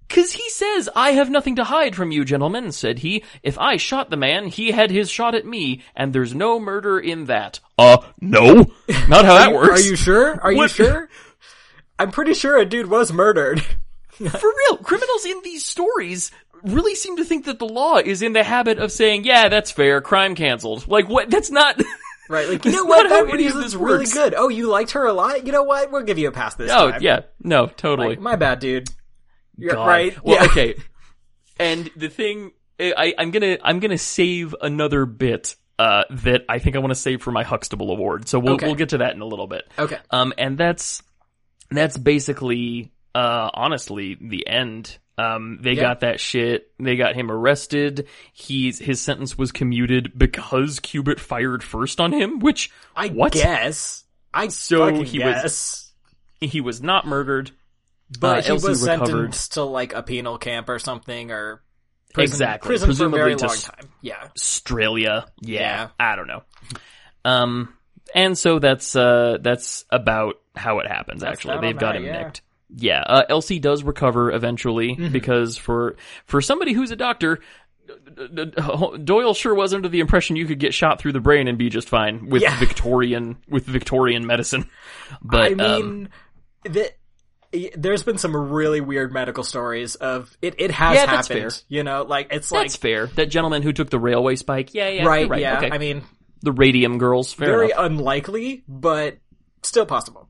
Cause he says, I have nothing to hide from you, gentlemen, said he. If I shot the man, he had his shot at me, and there's no murder in that. Uh, no. Not how that Are works. Are you sure? Are you sure? I'm pretty sure a dude was murdered. For real, criminals in these stories really seem to think that the law is in the habit of saying, yeah, that's fair, crime canceled. Like, what? That's not... Right? Like, you know what? That reason's this really good. Oh, you liked her a lot? You know what? We'll give you a pass this oh, time. Oh yeah. No, totally. Like, my bad, dude. You're God. right. Well, yeah. okay. And the thing, I, I'm gonna, I'm gonna save another bit, uh, that I think I want to save for my Huxtable Award. So we'll, Okay. we'll get to that in a little bit. Okay. Um, and that's, that's basically, uh, honestly the end. Um, they Yeah. got that shit. They got him arrested. He's, his sentence was commuted because Cubitt fired first on him, which, I what? guess. I So he was- he was not murdered. But uh, he Elsie was recovered. sentenced to like a penal camp or something, or prison, Exactly. prison for a Presumably very long time. Yeah. Australia. Yeah, Yeah. I don't know. Um, and so that's uh that's about how it happens. That's actually, they've got that, him yeah. nicked. Yeah, uh, Elsie does recover eventually Mm-hmm. because for for somebody who's a doctor. Doyle sure was under the impression you could get shot through the brain and be just fine with Yeah. Victorian with Victorian medicine. But I um, mean, the, there's been some really weird medical stories of it. It has Yeah, happened. You know, like it's like that's fair. That gentleman who took the railway spike, yeah, yeah, right, right. Yeah, okay. I mean, the radium girls, fair very enough. unlikely, but still possible.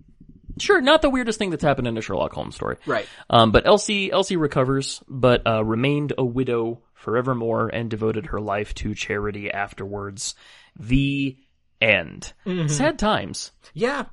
Sure, not the weirdest thing that's happened in a Sherlock Holmes story. Right. Um, but Elsie, Elsie recovers, but uh, remained a widow forevermore and devoted her life to charity afterwards. The end. Sad times. Yeah.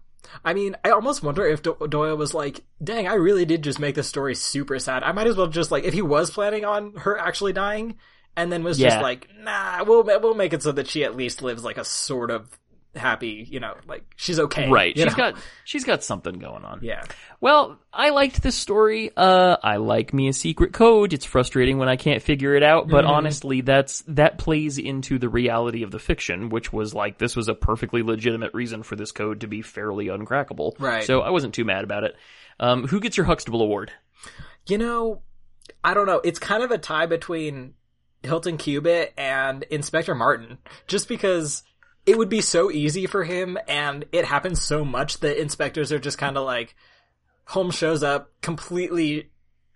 I mean, I almost wonder if Do- Doyle was like, dang, I really did just make this story super sad. I might as well just like, if he was planning on her actually dying, and then was just Yeah. like, nah, we'll, we'll make it so that she at least lives like a sort of happy, you know, like she's okay. Right. She's know? got she's got something going on. Yeah. Well, I liked this story. Uh, I like me a secret code. It's frustrating when I can't figure it out, but honestly, that's, that plays into the reality of the fiction, which was like, this was a perfectly legitimate reason for this code to be fairly uncrackable. Right. So I wasn't too mad about it. Um, who gets your Huxtable Award? You know, I don't know. It's kind of a tie between Hilton Cubitt and Inspector Martin, just because it would be so easy for him, and it happens so much that inspectors are just kind of like, Holmes shows up completely,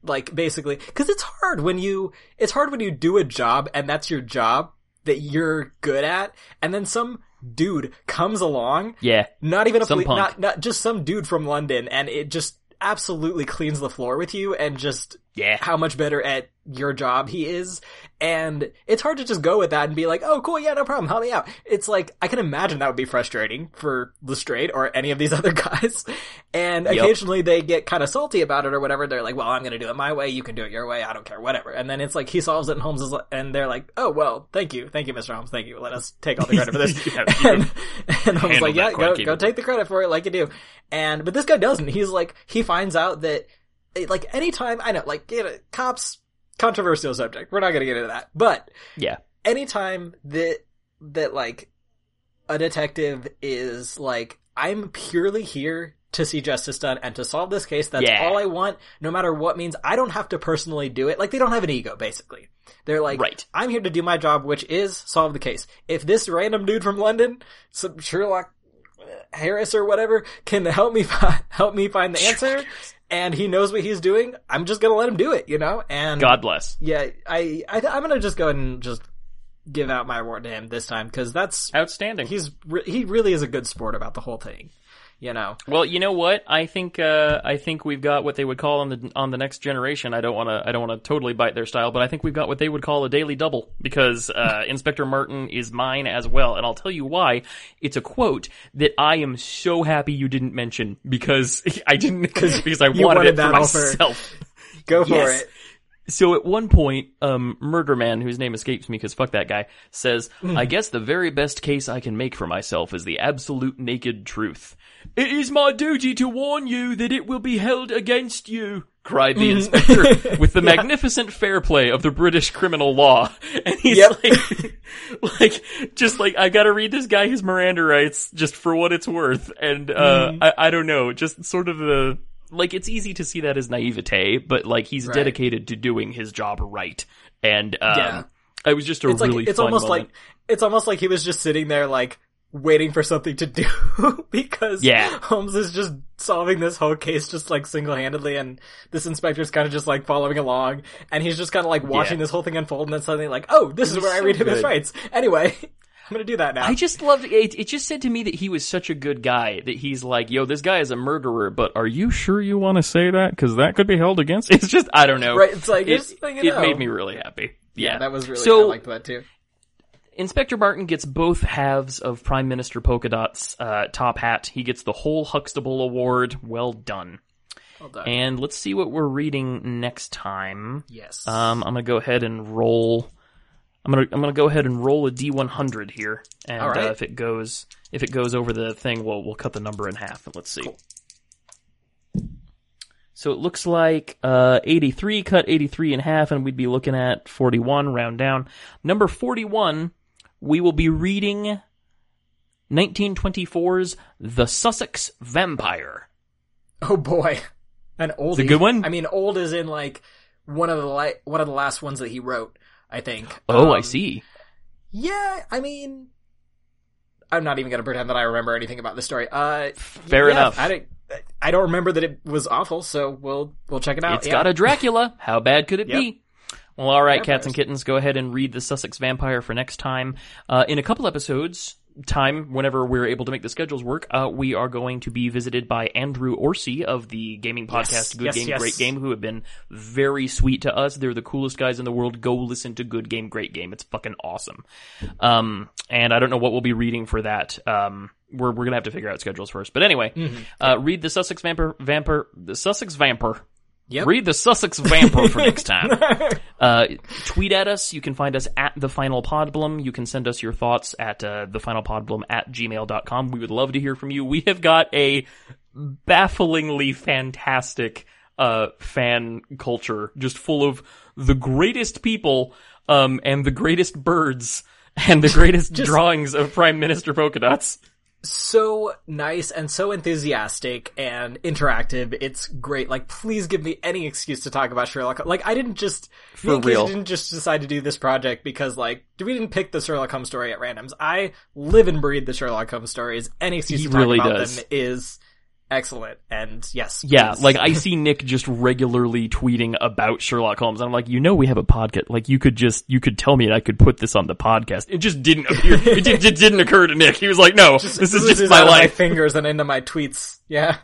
like, basically, cause it's hard when you, it's hard when you do a job and that's your job that you're good at, and then some dude comes along, Yeah. not even a Some poli- not, not just some dude from London, and it just absolutely cleans the floor with you and just Yeah. how much better at your job he is. And it's hard to just go with that and be like, oh, cool, yeah, no problem, help me out. It's like, I can imagine that would be frustrating for Lestrade or any of these other guys. And Yep. occasionally they get kind of salty about it or whatever. They're like, well, I'm gonna do it my way, you can do it your way, I don't care, whatever. And then it's like, he solves it and Holmes is like, and they're like, oh, well, thank you, thank you, Mr. Holmes, thank you, let us take all the credit for this. Yeah, and, and Holmes handled like, yeah, go, go take the credit for it like you do. And, but this guy doesn't. He's like, he finds out that, like, anytime, I know, like, you know, cops, controversial subject. We're not gonna get into that. But, Yeah. anytime that, that, like, a detective is like, I'm purely here to see justice done and to solve this case. That's Yeah. all I want, no matter what means. I don't have to personally do it. Like, they don't have an ego, basically. They're like, Right. I'm here to do my job, which is solve the case. If this random dude from London, some Sherlock Harris or whatever, can help me fi- help me find the answer, and he knows what he's doing, I'm just gonna let him do it, you know. And God bless. yeah, I, I I'm gonna just go ahead and just give out my award to him this time because that's Outstanding. he's re- he really is a good sport about the whole thing, you know. Well, you know what? I think uh, I think we've got what they would call on the on the next generation. I don't want to I don't want to totally bite their style, but I think we've got what they would call a daily double because uh, Inspector Martin is mine as well, and I'll tell you why. It's a quote that I am so happy you didn't mention because I didn't because I wanted, wanted it for myself. Go for Yes. it. So at one point, um, Murder Man, whose name escapes me because fuck that guy, says, I guess the very best case I can make for myself is the absolute naked truth. It is my duty to warn you that it will be held against you, cried the inspector with the magnificent fair play of the British criminal law. And he's Yep. like, like, just like, I gotta read this guy his Miranda rights just for what it's worth. And, uh, I, I don't know, just sort of the, like, it's easy to see that as naivete, but like, he's Right. dedicated to doing his job right. And, um, Yeah. it was just a It's like really it's fun almost moment. like it's almost like he was just sitting there like waiting for something to do because Yeah. Holmes is just solving this whole case just like single handedly and this inspector's kind of just like following along and he's just kind of like watching Yeah. this whole thing unfold and then suddenly like oh this is where I read him his rights anyway I'm gonna do that now I just loved it. It just said to me that he was such a good guy that he's like, "Yo, this guy is a murderer, but are you sure you want to say that? Because that could be held against." It's just, I don't know. right it's like It, just so you it made me really happy. Yeah, that was really so. I liked that too Inspector Martin gets both halves of Prime Minister Polka Dot's uh, top hat. He gets the whole Huxtable Award. Well done. well done And let's see what we're reading next time. yes Um, I'm gonna go ahead and roll. I'm gonna I'm gonna go ahead and roll a D100 here, and right. uh, if it goes if it goes over the thing, we'll we'll cut the number in half. And let's see. So it looks like uh, 83 cut 83 in half, and we'd be looking at 41 round down. Number 41, we will be reading 1924's The Sussex Vampire. oh boy an old a good one? I mean old is in like one of the li- one of the last ones that he wrote I think Oh, I Um, see. Yeah, I mean, I'm not even gonna pretend that I remember anything about the story. Uh, Fair yeah, enough. I don't, I don't remember that it was awful, so we'll we'll check it out. It's yeah. got a Dracula. How bad could it Yep. be? Well, all right, cats and kittens, go ahead and read the Sussex Vampire for next time. Uh, in a couple episodes, time whenever we're able to make the schedules work, uh, we are going to be visited by Andrew Orsi of the gaming podcast Yes, Good yes, Game yes. Great Game, who have been very sweet to us. They're the coolest guys in the world. Go listen to Good Game Great Game. It's fucking awesome. Um, and I don't know what we'll be reading for that. Um, we're we're gonna have to figure out schedules first. But anyway, Mm-hmm. uh, read the Sussex Vampire, Vampire, the Sussex Vampire. Yep. Read the Sussex Vampire for next time. Uh, tweet at us. You can find us at the Final Podblum. You can send us your thoughts at uh, thefinalpodblum at gmail.com. We would love to hear from you. We have got a bafflingly fantastic uh, fan culture, just full of the greatest people um, and the greatest birds and the greatest drawings of Prime Minister Polka Dots. So nice and so enthusiastic and interactive. It's great. Like, please give me any excuse to talk about Sherlock. Like, I didn't just For me and Casey real. didn't just decide to do this project because like we didn't pick the Sherlock Holmes story at randoms. I live and breathe the Sherlock Holmes stories. Any excuse He to talk really about does. them is excellent. And yes, Yeah, please. like I see Nick just regularly tweeting about Sherlock Holmes. And I'm like, you know, we have a podcast. Like, you could just, you could tell me and I could put this on the podcast. It just didn't appear. it, did, it didn't occur to Nick. He was like, no, this is just my of my life. fingers and into my tweets. Yeah.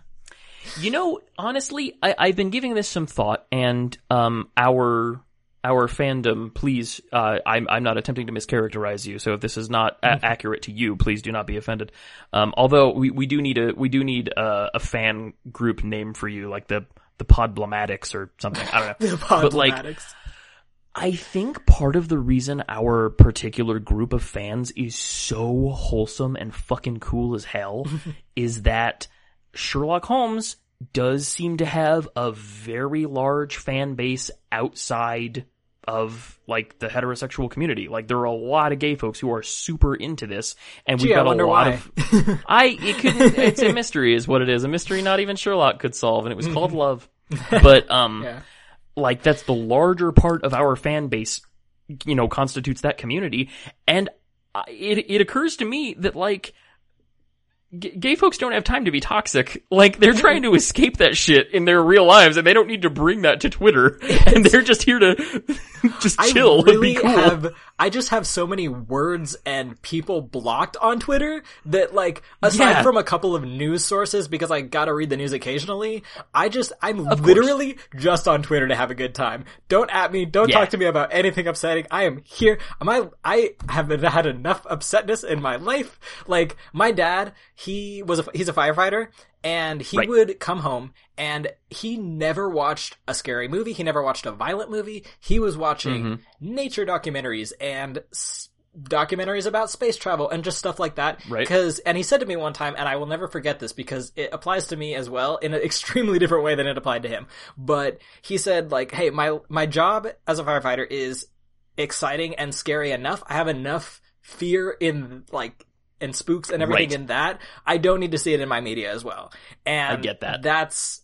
You know, honestly, I, I've been giving this some thought, and um, our our fandom, please, uh, I'm I'm not attempting to mischaracterize you. So if this is not a- accurate to you, please do not be offended. Um, although we, we do need a we do need a, a fan group name for you, like the the Podblematics or something. I don't know. but like, I think part of the reason our particular group of fans is so wholesome and fucking cool as hell is that Sherlock Holmes does seem to have a very large fan base outside of like the heterosexual community. Like there are a lot of gay folks who are super into this and we've Gee, got a wonder lot why. of I it could it's a mystery is what it is. A mystery not even Sherlock could solve and it was called love. But um yeah. like that's the larger part of our fan base you know constitutes that community and I- it it occurs to me that like g- gay folks don't have time to be toxic like they're trying to escape that shit in their real lives and they don't need to bring that to twitter and they're just here to just chill I really cool have. I just have so many words and people blocked on Twitter that, like, aside Yeah. from a couple of news sources, because I gotta read the news occasionally, I just I'm literally just on Twitter to have a good time. Don't at me. Don't Yeah. talk to me about anything upsetting. I am here. My I have had enough upsetness in my life. Like my dad, he was a he's a firefighter. And he Right. would come home and he never watched a scary movie. He never watched a violent movie. He was watching Mm-hmm. nature documentaries and s- documentaries about space travel and just stuff like that. Right. Cause, and he said to me one time, and I will never forget this because it applies to me as well in an extremely different way than it applied to him. But he said like, hey, my, my job as a firefighter is exciting and scary enough. I have enough fear in like, and spooks and everything Right. in that. I don't need to see it in my media as well. And I get that. That's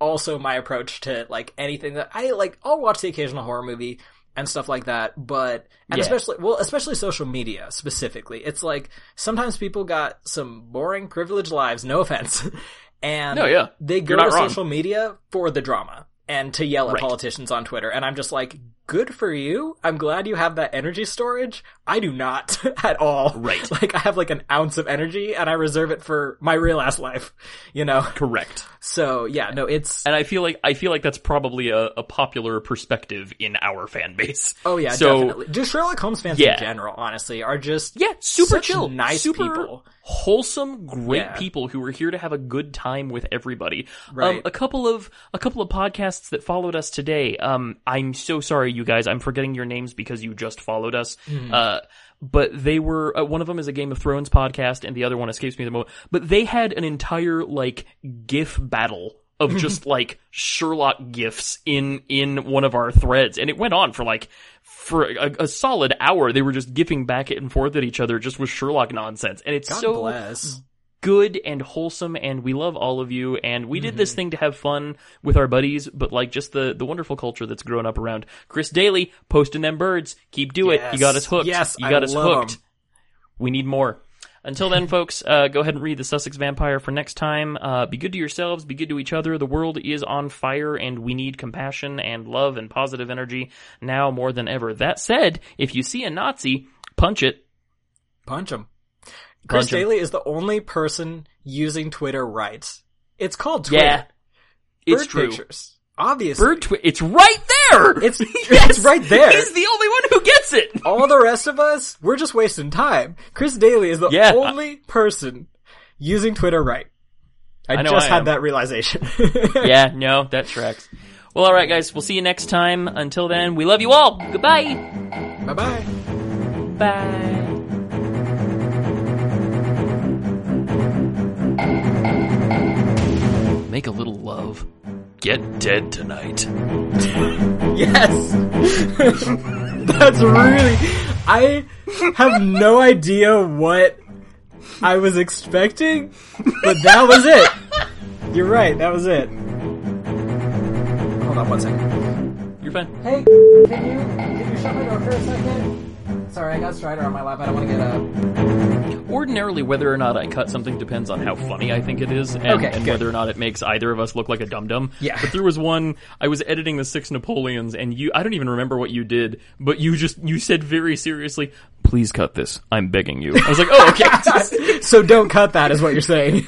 also my approach to like anything that I like. I'll watch the occasional horror movie and stuff like that, but and Yeah. especially well, especially social media specifically. It's like sometimes people got some boring, privileged lives. No offense, and No, yeah. they go to wrong. social media for the drama and to yell at Right. politicians on Twitter. And I'm just like, good for you. I'm glad you have that energy storage. I do not at all. Right. Like I have like an ounce of energy and I reserve it for my real ass life, you know? correct So yeah, no, it's, and i feel like i feel like that's probably a, a popular perspective in our fan base oh yeah, so definitely. Just Sherlock Holmes fans Yeah. in general, honestly, are just, Yeah, super chill, nice super people. wholesome, great Yeah. people who are here to have a good time with everybody. Um, Right. a couple of a couple of podcasts that followed us today. Um, I'm so sorry, you guys. I'm forgetting your names because you just followed us. Hmm. Uh, but they were uh, one of them is a Game of Thrones podcast, and the other one escapes me at the moment. But they had an entire like GIF battle. Of just like Sherlock gifs in in one of our threads, and it went on for like for a, a solid hour. They were just gifting back and forth at each other, just with Sherlock nonsense, and it's God so bless. Good and wholesome and we love all of you and we did Mm-hmm. this thing to have fun with our buddies but like just the the wonderful culture that's grown up around chris daly posting them birds. Keep do it. You got us hooked. Yes, you I got us love hooked. 'em. we need more. Until then folks uh, go ahead and read the sussex vampire for next time. Uh, be good to yourselves. Be good to each other. The world is on fire and we need compassion and love and positive energy now more than ever. That said if you see a nazi punch it. Punch him. Chris. Daly is the only person using Twitter right. It's called Twitter. yeah it's Bird true pictures. Obviously. Bird twi- it's right there. It's- it's right there. He's the only one who gets it. All the rest of us, we're just wasting time. Chris Daly is the Yeah, only person using Twitter right. I, I just I had am. that realization. yeah, no, that tracks. Well, all right, guys. We'll see you next time. Until then, we love you all. Goodbye. Bye bye bye. Make a little love. Get dead tonight. Yes. That's really, I have no idea what I was expecting, but that was it. You're right, that was it. Hold on one second. You're fine. Hey, can you can you shut my door for a second? Sorry, I got Strider on my lap. I don't want to get up. Ordinarily, whether or not I cut something depends on how funny I think it is, and, Okay, and whether or not it makes either of us look like a dum dum. Yeah. But there was one I was editing the Six Napoleons, and you I don't even remember what you did, but you just you said very seriously, "Please cut this. I'm begging you." I was like, "Oh, okay." So don't cut that, is what you're saying.